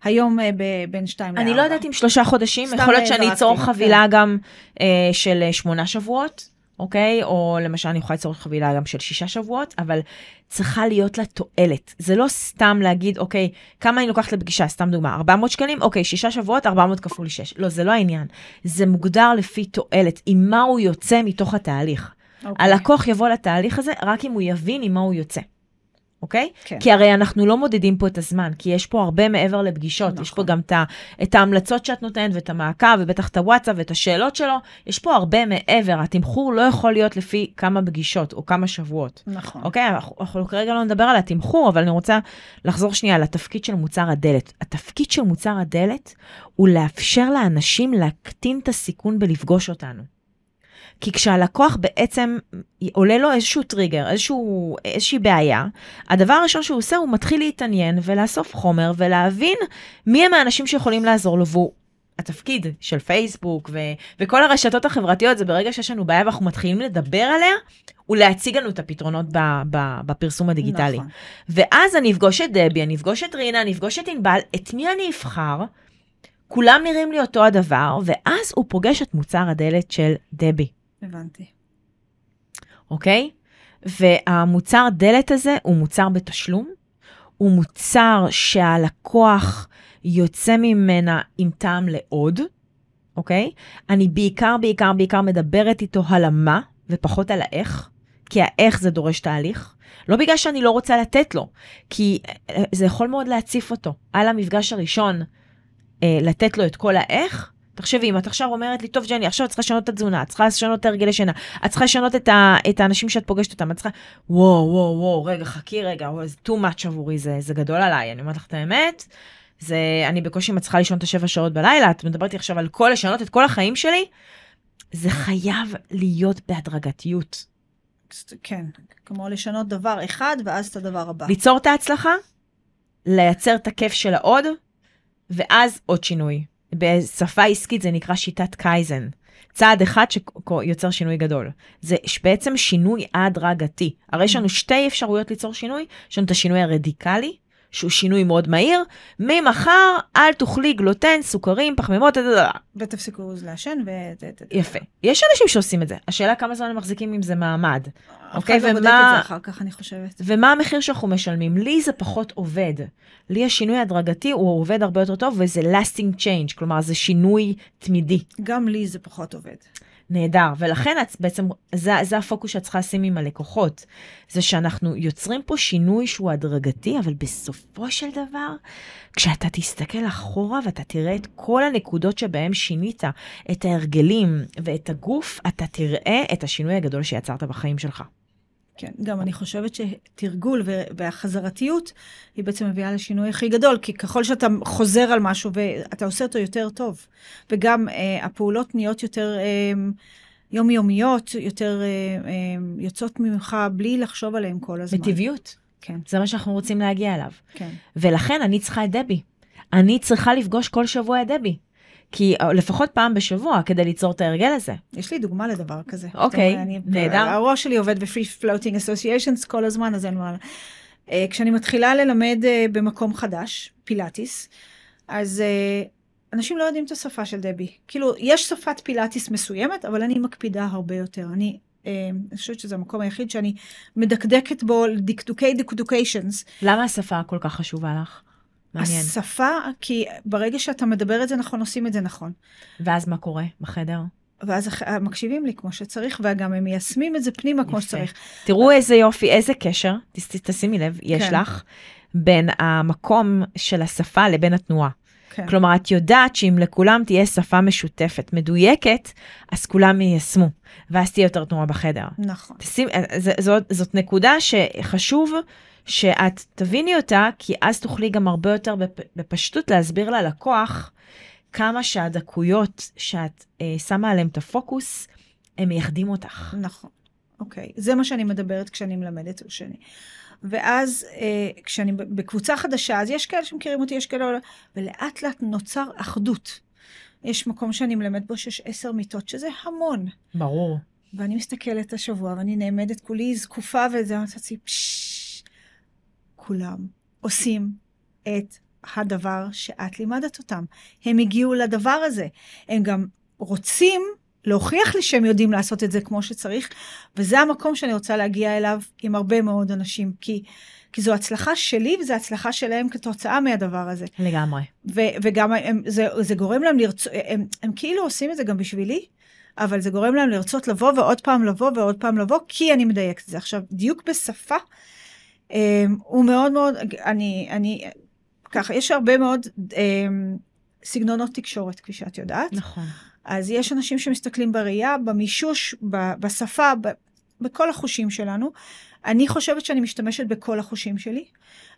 היום אה, ב- בין שתיים לארבע. אני לא יודעת אם שלושה חודשים, יכול להיות שאני זרקתי, אצור כן. חבילה גם אה, של אה, שמונה שבועות, אוקיי? או למשל אני יכולה ליצור חבילה גם של שישה שבועות, אבל צריכה להיות לה תועלת. זה לא סתם להגיד, אוקיי, כמה אני לוקחת לפגישה, סתם דוגמה, 400 שקלים, אוקיי, שישה שבועות, 400 כפול 6. לא, זה לא העניין. זה מוגדר לפי תועלת, עם מה הוא יוצא מתוך התהליך. אוקיי. הלקוח יבוא לתהליך הזה רק אם הוא יבין עם מה הוא יוצא. אוקיי? כן. כי הרי אנחנו לא מודדים פה את הזמן, כי יש פה הרבה מעבר לפגישות, נכון. יש פה נכון. גם את, את ההמלצות שאת נותנת ואת המעקב ובטח את הוואטסאפ ואת השאלות שלו, יש פה הרבה מעבר, התמחור לא יכול להיות לפי כמה פגישות או כמה שבועות. נכון. אוקיי, אנחנו כרגע לא נדבר על התמחור, אבל אני רוצה לחזור שנייה לתפקיד של מוצר הדלת. התפקיד של מוצר הדלת הוא לאפשר לאנשים להקטין את הסיכון בלפגוש אותנו. כי כשהלקוח בעצם עולה לו איזשהו טריגר, איזשהו, איזושהי בעיה, הדבר הראשון שהוא עושה, הוא מתחיל להתעניין ולאסוף חומר ולהבין מי הם האנשים שיכולים לעזור לו, והוא התפקיד של פייסבוק ו- וכל הרשתות החברתיות, זה ברגע שיש לנו בעיה ואנחנו מתחילים לדבר עליה, הוא להציג לנו את הפתרונות ב- ב- בפרסום הדיגיטלי. נכון. ואז אני אפגוש את דבי, אני אפגוש את רינה, אני אפגוש את ענבל, את מי אני אבחר? כולם נראים לי אותו הדבר, ואז הוא פוגש את מוצר הדלת של דבי, הבנתי. אוקיי? והמוצר דלת הזה הוא מוצר בתשלום, הוא מוצר שהלקוח יוצא ממנה עם טעם לעוד, אוקיי? אני בעיקר, בעיקר, בעיקר מדברת איתו על המה ופחות על האיך, כי האיך זה דורש תהליך. לא בגלל שאני לא רוצה לתת לו, כי אה, זה יכול מאוד להציף אותו. על המפגש הראשון, אה, לתת לו את כל האיך, תחשבי, אם את עכשיו אומרת לי, טוב, ג'ני, עכשיו את צריכה לשנות את התזונה, את צריכה לשנות את הרגלי שינה, את צריכה לשנות את, ה, את האנשים שאת פוגשת אותם, את צריכה, וואו, וואו, וואו, רגע, חכי רגע, וואו, זה too much עבורי, זה, זה גדול עליי, אני אומרת לך את האמת, זה, אני בקושי מצליחה לישון את השבע שעות בלילה, את מדברת עכשיו על כל, לשנות את כל החיים שלי, זה חייב להיות בהדרגתיות. כן, כמו לשנות דבר אחד ואז את הדבר הבא. ליצור את ההצלחה, לייצר את הכיף של העוד, ואז עוד שינוי. בשפה עסקית זה נקרא שיטת קייזן. צעד אחד שיוצר שינוי גדול. זה בעצם שינוי הדרגתי. הרי יש לנו שתי אפשרויות ליצור שינוי, יש לנו את השינוי הרדיקלי, שהוא שינוי מאוד מהיר, ממחר אל תאכלי גלוטן, סוכרים, פחמימות, ותפסיקו לעשן ו... יפה. יש אנשים שעושים את זה. השאלה כמה זמן הם מחזיקים עם זה מעמד. אוקיי, ומה... בודק את זה אחר כך, אני חושבת. ומה המחיר שאנחנו משלמים? לי זה פחות עובד. לי השינוי הדרגתי הוא עובד הרבה יותר טוב, וזה lasting change, כלומר זה שינוי תמידי. גם לי זה פחות עובד. נהדר, ולכן את בעצם, זה, זה הפוקוס שאת צריכה לשים עם הלקוחות. זה שאנחנו יוצרים פה שינוי שהוא הדרגתי, אבל בסופו של דבר, כשאתה תסתכל אחורה ואתה תראה את כל הנקודות שבהן שינית את ההרגלים ואת הגוף, אתה תראה את השינוי הגדול שיצרת בחיים שלך. כן, גם אני חושבת שתרגול והחזרתיות היא בעצם מביאה לשינוי הכי גדול, כי ככל שאתה חוזר על משהו ואתה עושה אותו יותר טוב, וגם אה, הפעולות נהיות יותר אה, יומיומיות, יותר אה, אה, יוצאות ממך בלי לחשוב עליהן כל הזמן. בטבעיות. כן. זה מה שאנחנו רוצים להגיע אליו. כן. ולכן אני צריכה את דבי. אני צריכה לפגוש כל שבוע את דבי. כי אה, לפחות פעם בשבוע כדי ליצור את ההרגל הזה. יש לי דוגמה לדבר כזה. אוקיי, נהדר. הראש שלי עובד ב-free floating associations כל הזמן, אז אין מה... אה, כשאני מתחילה ללמד אה, במקום חדש, פילאטיס, אז אנשים לא יודעים את השפה של דבי. כאילו, יש שפת פילאטיס מסוימת, אבל אני מקפידה הרבה יותר. אני אני חושבת שזה המקום היחיד שאני מדקדקת בו דקדוקי דקדוקיישנס. למה השפה כל כך חשובה לך? מעניין. השפה, כי ברגע שאתה מדבר את זה נכון, עושים את זה נכון. ואז מה קורה בחדר? ואז מקשיבים לי כמו שצריך, וגם הם מיישמים את זה פנימה יפה. כמו שצריך. תראו איזה יופי, איזה קשר, תשימי לב, יש כן. לך, בין המקום של השפה לבין התנועה. כן. כלומר, את יודעת שאם לכולם תהיה שפה משותפת, מדויקת, אז כולם יישמו, ואז תהיה יותר תנועה בחדר. נכון. תשים, אה, זאת, זאת נקודה שחשוב שאת תביני אותה, כי אז תוכלי גם הרבה יותר בפשטות להסביר ללקוח כמה שהדקויות שאת אה, שמה עליהן את הפוקוס, הם מייחדים אותך. נכון, אוקיי. זה מה שאני מדברת כשאני מלמדת או שני. ואז אה, כשאני בקבוצה חדשה, אז יש כאלה שמכירים אותי, יש כאלה, ולאט לאט נוצר אחדות. יש מקום שאני מלמד בו שיש עשר מיטות, שזה המון. ברור. ואני מסתכלת השבוע, ואני נעמדת כולי זקופה, וזה, לעצמי, פששש, כולם עושים את הדבר שאת לימדת אותם. הם הגיעו לדבר הזה. הם גם רוצים להוכיח לי שהם יודעים לעשות את זה כמו שצריך, וזה המקום שאני רוצה להגיע אליו עם הרבה מאוד אנשים, כי, כי זו הצלחה שלי וזו הצלחה שלהם כתוצאה מהדבר הזה. לגמרי. ו, וגם הם, זה, זה גורם להם לרצות, הם, הם כאילו עושים את זה גם בשבילי, אבל זה גורם להם לרצות לבוא ועוד פעם לבוא ועוד פעם לבוא, כי אני מדייקת את זה. עכשיו, דיוק בשפה הוא מאוד מאוד, אני, אני, ככה, יש הרבה מאוד um, סגנונות תקשורת, כפי שאת יודעת. נכון. אז יש אנשים שמסתכלים בראייה, במישוש, בשפה, בכל החושים שלנו. אני חושבת שאני משתמשת בכל החושים שלי.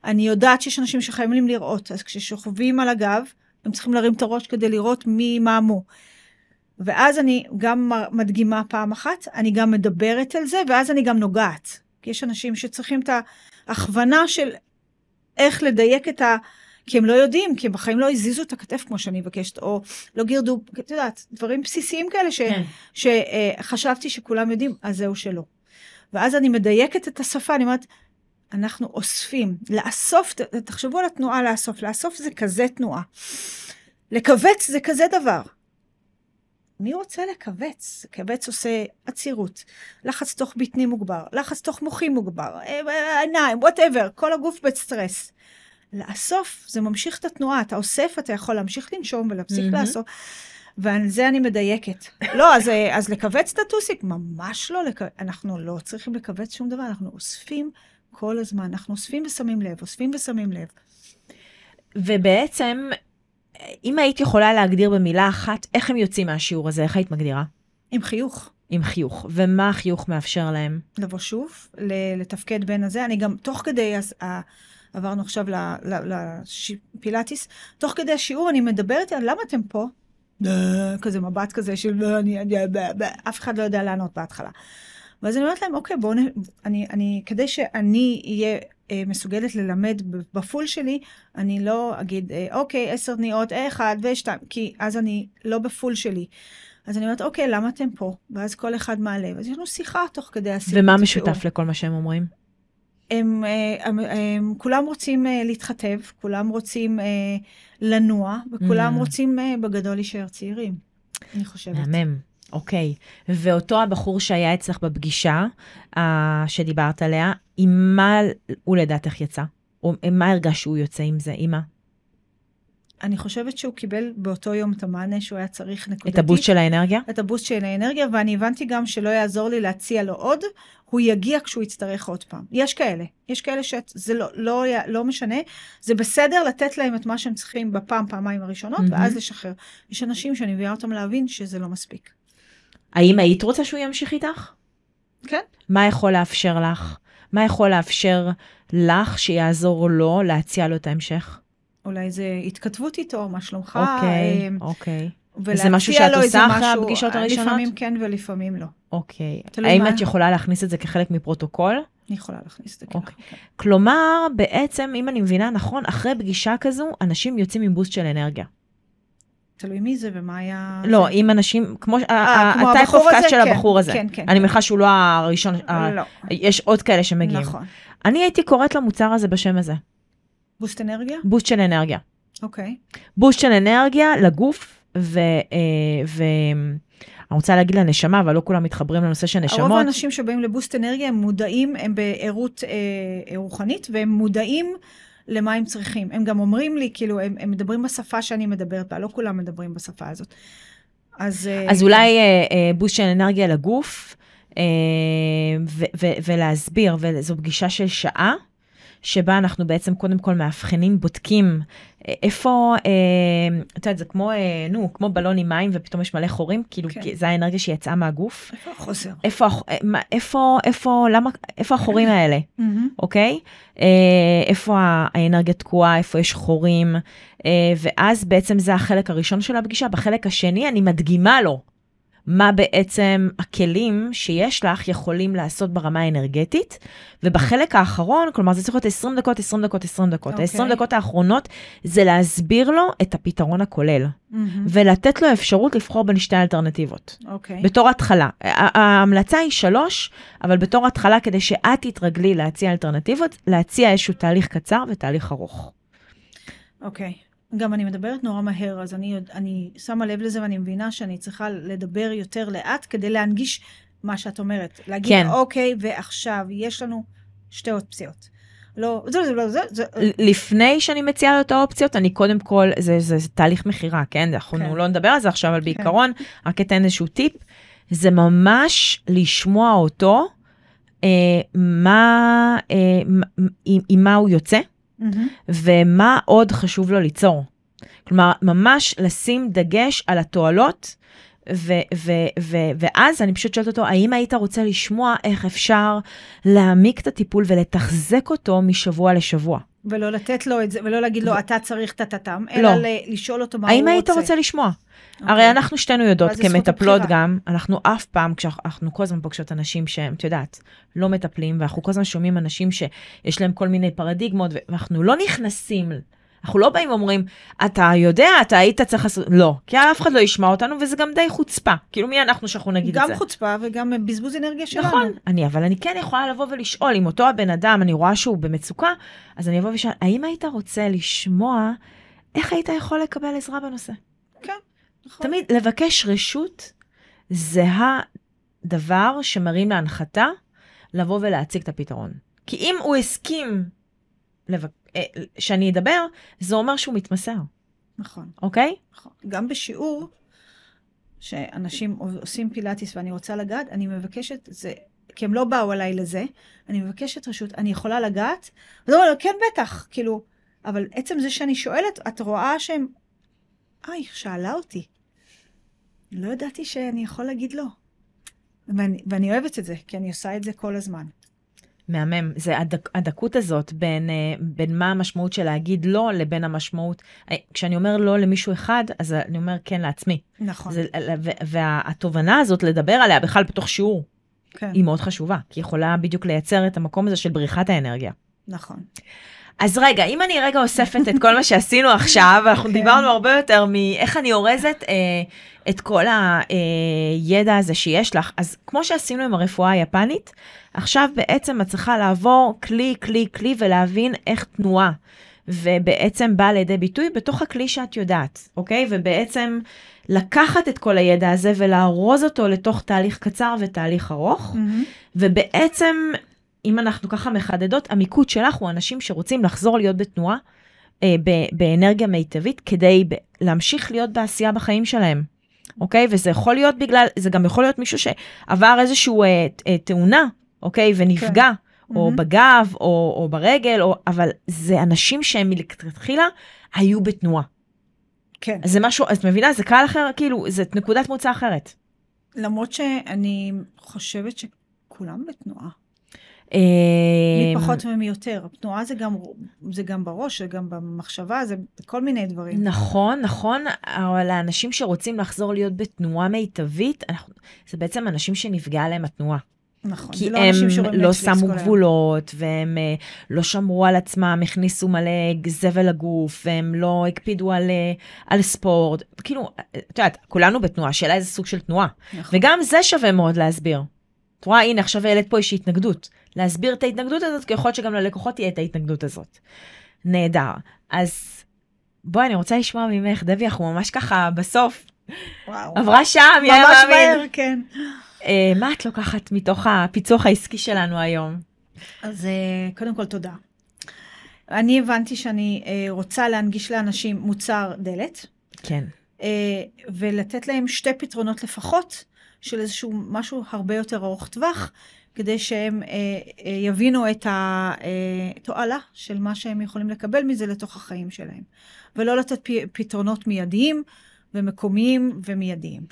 אני יודעת שיש אנשים שחייבים לראות, אז כששוכבים על הגב, הם צריכים להרים את הראש כדי לראות מי מה מו. ואז אני גם מדגימה פעם אחת, אני גם מדברת על זה, ואז אני גם נוגעת. כי יש אנשים שצריכים את ההכוונה של איך לדייק את ה... כי הם לא יודעים, כי הם בחיים לא הזיזו את הכתף כמו שאני מבקשת, או לא גירדו, את יודעת, דברים בסיסיים כאלה ש, כן. שחשבתי שכולם יודעים, אז זהו שלא. ואז אני מדייקת את השפה, אני אומרת, אנחנו אוספים, לאסוף, תחשבו על התנועה לאסוף, לאסוף זה כזה תנועה. לכווץ זה כזה דבר. מי רוצה לכווץ? כווץ עושה עצירות, לחץ תוך בטני מוגבר, לחץ תוך מוחי מוגבר, אה, עיניים, whatever, כל הגוף בסטרס. לאסוף, זה ממשיך את התנועה, אתה אוסף, אתה יכול להמשיך לנשום ולהפסיק mm-hmm. לאסוף. ועל זה אני מדייקת. לא, אז, אז לכווץ את הטוסיק? ממש לא, לכ... אנחנו לא צריכים לכווץ שום דבר, אנחנו אוספים כל הזמן. אנחנו אוספים ושמים לב, אוספים ושמים לב. ובעצם, אם היית יכולה להגדיר במילה אחת, איך הם יוצאים מהשיעור הזה, איך היית מגדירה? עם חיוך. עם חיוך. ומה החיוך מאפשר להם? לבוא שוב, לתפקד בין הזה. אני גם, תוך כדי, אז, עברנו עכשיו לפילאטיס, תוך כדי השיעור אני מדברת על למה אתם פה? כזה מבט כזה של אני, אני, אף אחד לא יודע לענות בהתחלה. ואז אני אומרת להם, אוקיי, בואו. אני, אני, כדי שאני אהיה אה, מסוגלת ללמד בפול שלי, אני לא אגיד, אה, אוקיי, עשר תנועות, אה, אחד ושתיים, כי אז אני לא בפול שלי. אז אני אומרת, אוקיי, למה אתם פה? ואז כל אחד מעלה, ואז יש לנו שיחה תוך כדי השיחה. ומה משותף לכל מה שהם אומרים? הם, אה, הם, הם, הם כולם רוצים uh, להתחתב, כולם רוצים uh, לנוע, וכולם mm. רוצים uh, בגדול להישאר צעירים, אני חושבת. מהמם. אוקיי, ואותו הבחור שהיה אצלך בפגישה, uh, שדיברת עליה, עם מה הוא לדעתך יצא? או מה הרגש שהוא יוצא עם זה? עם מה? אני חושבת שהוא קיבל באותו יום את המענה שהוא היה צריך נקודתית. את הבוסט של האנרגיה? את הבוסט של האנרגיה, ואני הבנתי גם שלא יעזור לי להציע לו עוד, הוא יגיע כשהוא יצטרך עוד פעם. יש כאלה, יש כאלה שזה לא, לא, לא משנה, זה בסדר לתת להם את מה שהם צריכים בפעם, פעמיים הראשונות, mm-hmm. ואז לשחרר. יש אנשים שאני מביאה אותם להבין שזה לא מספיק. האם היית רוצה שהוא ימשיך איתך? כן. מה יכול לאפשר לך? מה יכול לאפשר לך שיעזור לו להציע לו את ההמשך? אולי זה התכתבות איתו, מה שלומך? אוקיי, אמ, אוקיי. זה משהו שאת עושה אחרי הפגישות הראשונות? לפעמים כן ולפעמים לא. אוקיי. האם מה... את יכולה להכניס את זה כחלק מפרוטוקול? אני יכולה להכניס את זה ככה. אוקיי. כן. כלומר, בעצם, אם אני מבינה נכון, אחרי פגישה כזו, אנשים יוצאים עם בוסט של אנרגיה. תלוי מי זה ומה היה... לא, זה... אם אנשים, כמו, ה type of cast של כן, הבחור הזה. כן, כן. אני מניחה שהוא לא הראשון, לא. יש עוד כאלה שמגיעים. נכון. אני הייתי קוראת למוצר הזה בשם הזה. boost אנרגיה? boost של אנרגיה. אוקיי. boost של אנרגיה לגוף, ו... אה, ו... אני רוצה להגיד לנשמה, אבל לא כולם מתחברים לנושא של נשמות. הרוב האנשים שבאים ל boost אנרגיה הם מודעים, הם בערות אה, רוחנית, והם מודעים למה הם צריכים. הם גם אומרים לי, כאילו, הם, הם מדברים בשפה שאני מדברת בה, לא כולם מדברים בשפה הזאת. אז... אה, אז אולי אה, אה, בוסט של אנרגיה לגוף, ולהסביר, וזו פגישה של שעה. שבה אנחנו בעצם קודם כל מאבחנים, בודקים אה, איפה, אה, את יודעת, זה כמו, אה, נו, כמו בלון עם מים ופתאום יש מלא חורים, כאילו, כן. זה האנרגיה שיצאה מהגוף. איפה החוסר? איפה, אה, איפה, איפה, למה, איפה החורים האלה, אוקיי? אה, איפה האנרגיה תקועה, איפה יש חורים, אה, ואז בעצם זה החלק הראשון של הפגישה. בחלק השני אני מדגימה לו. מה בעצם הכלים שיש לך יכולים לעשות ברמה האנרגטית. ובחלק האחרון, כלומר זה צריך להיות 20 דקות, 20 דקות, 20 דקות. Okay. ה-20 דקות האחרונות זה להסביר לו את הפתרון הכולל, mm-hmm. ולתת לו אפשרות לבחור בין שתי האלטרנטיבות. אוקיי. בתור התחלה. ההמלצה היא שלוש, אבל בתור התחלה, כדי שאת תתרגלי להציע אלטרנטיבות, להציע איזשהו תהליך קצר ותהליך ארוך. אוקיי. Okay. גם אני מדברת נורא מהר, אז אני, אני שמה לב לזה ואני מבינה שאני צריכה לדבר יותר לאט כדי להנגיש מה שאת אומרת. להגיד, כן. אוקיי, ועכשיו יש לנו שתי אופציות. לא, זה, זה, זה, זה, זה. לפני שאני מציעה לו את האופציות, אני קודם כל, זה, זה, זה תהליך מכירה, כן? אנחנו כן. לא נדבר על זה עכשיו, אבל כן. בעיקרון, רק אתן איזשהו טיפ, זה ממש לשמוע אותו, אה, מה, אה, עם, עם מה הוא יוצא. ומה עוד חשוב לו ליצור. כלומר, ממש לשים דגש על התועלות, ו- ו- ו- ואז אני פשוט שואלת אותו, האם היית רוצה לשמוע איך אפשר להעמיק את הטיפול ולתחזק אותו משבוע לשבוע? ולא לתת לו את זה, ולא להגיד לו, ו... אתה צריך טה-טה-טם, אלא לא. לשאול אותו מה הוא רוצה. האם היית רוצה לשמוע? Okay. הרי אוקיי. אנחנו שתינו יודעות כמטפלות גם, אנחנו אף פעם, כשאנחנו כל הזמן פוגשות אנשים שהם, את יודעת, לא מטפלים, ואנחנו כל הזמן שומעים אנשים שיש להם כל מיני פרדיגמות, ואנחנו לא נכנסים, אנחנו לא באים ואומרים, אתה יודע, אתה היית צריך לעשות, לא, כי אף אחד לא ישמע אותנו, וזה גם די חוצפה. כאילו, מי אנחנו שאנחנו נגיד את זה? גם חוצפה וגם בזבוז אנרגיה שלנו. נכון, אני, אבל אני כן יכולה לבוא ולשאול, אם אותו הבן אדם, אני רואה שהוא במצוקה, אז אני אבוא ושאל, האם היית רוצה לשמוע, איך היית יכול לקבל עזרה בנושא? כן. נכון. תמיד לבקש רשות זה הדבר שמרים להנחתה לבוא ולהציג את הפתרון. כי אם הוא הסכים לבק... אה, שאני אדבר, זה אומר שהוא מתמסר. נכון. אוקיי? נכון. גם בשיעור, שאנשים עושים פילאטיס ואני רוצה לגעת, אני מבקשת, זה כי הם לא באו אליי לזה, אני מבקשת רשות, אני יכולה לגעת? אז הוא אומר, כן, בטח, כאילו, אבל עצם זה שאני שואלת, את רואה שהם... אה, היא שאלה אותי. לא ידעתי שאני יכול להגיד לא. ואני, ואני אוהבת את זה, כי אני עושה את זה כל הזמן. מהמם. זה הדק, הדקות הזאת בין, אה, בין מה המשמעות של להגיד לא לבין המשמעות. אה, כשאני אומר לא למישהו אחד, אז אני אומר כן לעצמי. נכון. זה, והתובנה הזאת, לדבר עליה בכלל בתוך שיעור, כן, היא מאוד חשובה, כי היא יכולה בדיוק לייצר את המקום הזה של בריחת האנרגיה. נכון. אז רגע, אם אני רגע אוספת את כל מה שעשינו עכשיו, אנחנו כן. דיברנו הרבה יותר מאיך אני אורזת אה, את כל הידע הזה שיש לך, אז כמו שעשינו עם הרפואה היפנית, עכשיו בעצם את צריכה לעבור כלי, כלי, כלי ולהבין איך תנועה. ובעצם באה לידי ביטוי בתוך הכלי שאת יודעת, אוקיי? ובעצם לקחת את כל הידע הזה ולארוז אותו לתוך תהליך קצר ותהליך ארוך, מהמם. ובעצם, אם אנחנו ככה מחדדות, המיקוד שלך הוא אנשים שרוצים לחזור להיות בתנועה, אה, ב- באנרגיה מיטבית, כדי ב- להמשיך להיות בעשייה בחיים שלהם. אוקיי? וזה יכול להיות בגלל, זה גם יכול להיות מישהו שעבר איזושהי אה, אה, תאונה, אוקיי? ונפגע, או מהמם. בגב, או, או ברגל, או, אבל זה אנשים שהם מלכתחילה היו בתנועה. כן. אז זה משהו, את מבינה? זה קהל אחר, כאילו, זאת נקודת מוצא אחרת. למרות שאני חושבת שכולם בתנועה. אה, מי פחות ומי יותר. תנועה זה גם, זה גם בראש, זה גם במחשבה, זה כל מיני דברים. נכון, נכון, אבל האנשים שרוצים לחזור להיות בתנועה מיטבית, אנחנו, זה בעצם אנשים שנפגעה להם התנועה. נכון. כי לא הם לא שמו. גבולות, והם אה, לא שמרו על עצמם, הכניסו מלא זבל לגוף, והם לא הקפידו על, אה, על ספורט. כאילו, את יודעת, כולנו בתנועה, השאלה איזה סוג של תנועה. נכון. וגם זה שווה מאוד להסביר. את רואה, הנה, עכשיו העלית פה איזושהי התנגדות. להסביר את ההתנגדות הזאת, כי יכול להיות שגם ללקוחות תהיה את ההתנגדות הזאת. נהדר. אז בואי, אני רוצה לשמוע ממך, דבי, אנחנו ממש ככה בסוף. וואו. עברה שעה, מי היה ממש מאמין? מהר, כן. אה, מה את לוקחת מתוך הפיצוח העסקי שלנו היום? אז אה, קודם כל תודה. אני הבנתי שאני אה, רוצה להנגיש לאנשים מוצר דלת, כן. אה, ולתת להם שתי פתרונות לפחות, של איזשהו משהו הרבה יותר ארוך טווח, כדי שהם אה, אה, יבינו את התועלה של מה שהם יכולים לקבל מזה לתוך החיים שלהם. ולא לתת פ- פתרונות מיידיים ומקומיים ומיידיים.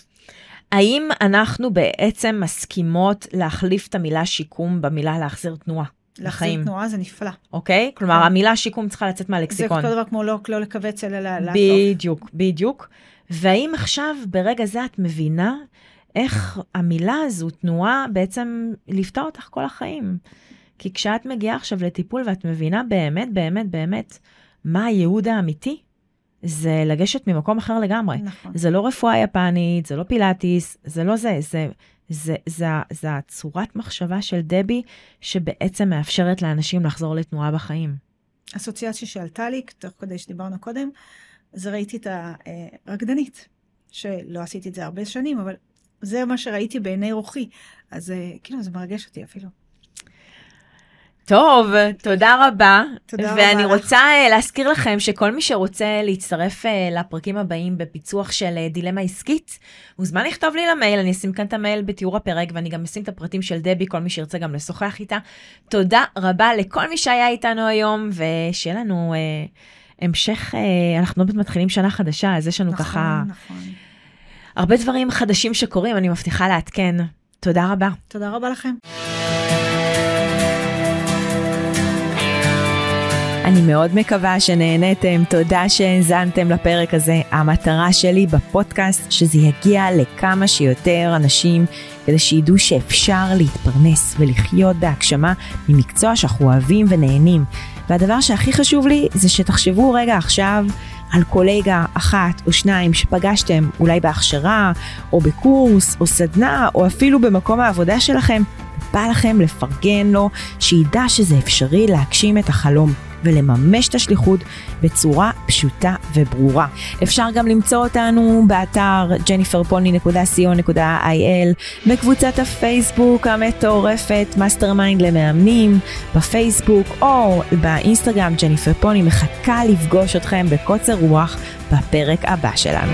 האם אנחנו בעצם מסכימות להחליף את המילה שיקום במילה להחזיר תנועה להחזיר לחיים, תנועה זה נפלא. אוקיי? כלומר, כן. המילה שיקום צריכה לצאת זה מהלקסיקון. אותו דבר כמו לא, לא לכווץ אלא לאסוף. בדיוק, בדיוק. והאם עכשיו, ברגע זה, את מבינה איך המילה הזו, תנועה, בעצם ליוותה אותך כל החיים? כי כשאת מגיעה עכשיו לטיפול ואת מבינה באמת, באמת, באמת, מה הייעוד האמיתי, זה לגשת ממקום אחר לגמרי. נכון. זה לא רפואה יפנית, זה לא פילאטיס, זה לא זה, זה, זה, זה, זה הצורת מחשבה של דבי, שבעצם מאפשרת לאנשים לחזור לתנועה בחיים. אסוציאציה שעלתה לי, תוך כדי שדיברנו קודם, אז ראיתי את הרקדנית, שלא עשיתי את זה הרבה שנים, אבל זה מה שראיתי בעיני רוחי. אז אה, כאילו, זה מרגש אותי אפילו. טוב, תודה רבה. תודה רבה ואני. רוצה אה, להזכיר לכם שכל מי שרוצה להצטרף אה, לפרקים הבאים בפיצוח של דילמה עסקית, מוזמן לכתוב לי למייל, אני אשים כאן את המייל בתיאור הפרק, ואני גם אשים את הפרטים של דבי, כל מי שירצה גם לשוחח איתה. תודה רבה לכל מי שהיה איתנו היום, ושיהיה לנו אה, המשך, אנחנו עוד מעט מתחילים שנה חדשה, אז יש לנו נכון, ככה נכון. הרבה דברים חדשים שקורים, אני מבטיחה לעדכן. תודה רבה. תודה רבה לכם. אני מאוד מקווה שנהניתם, תודה שהאזנתם לפרק הזה. המטרה שלי בפודקאסט שזה יגיע לכמה שיותר אנשים, כדי שידעו שאפשר להתפרנס ולחיות בהגשמה ממקצוע שאנחנו אוהבים ונהנים. והדבר שהכי חשוב לי זה שתחשבו רגע עכשיו על קולגה אחת או שניים שפגשתם אולי בהכשרה, או בקורס, או סדנה, או אפילו במקום העבודה שלכם. בא לכם לפרגן לו, שידע שזה אפשרי להגשים את החלום. ולממש את השליחות בצורה פשוטה וברורה. אפשר גם למצוא אותנו באתר jenniferpolny.co.il, בקבוצת הפייסבוק המטורפת mastermind למאמנים, בפייסבוק או באינסטגרם ג'ניפר פולני מחכה לפגוש אתכם בקוצר רוח בפרק הבא שלנו.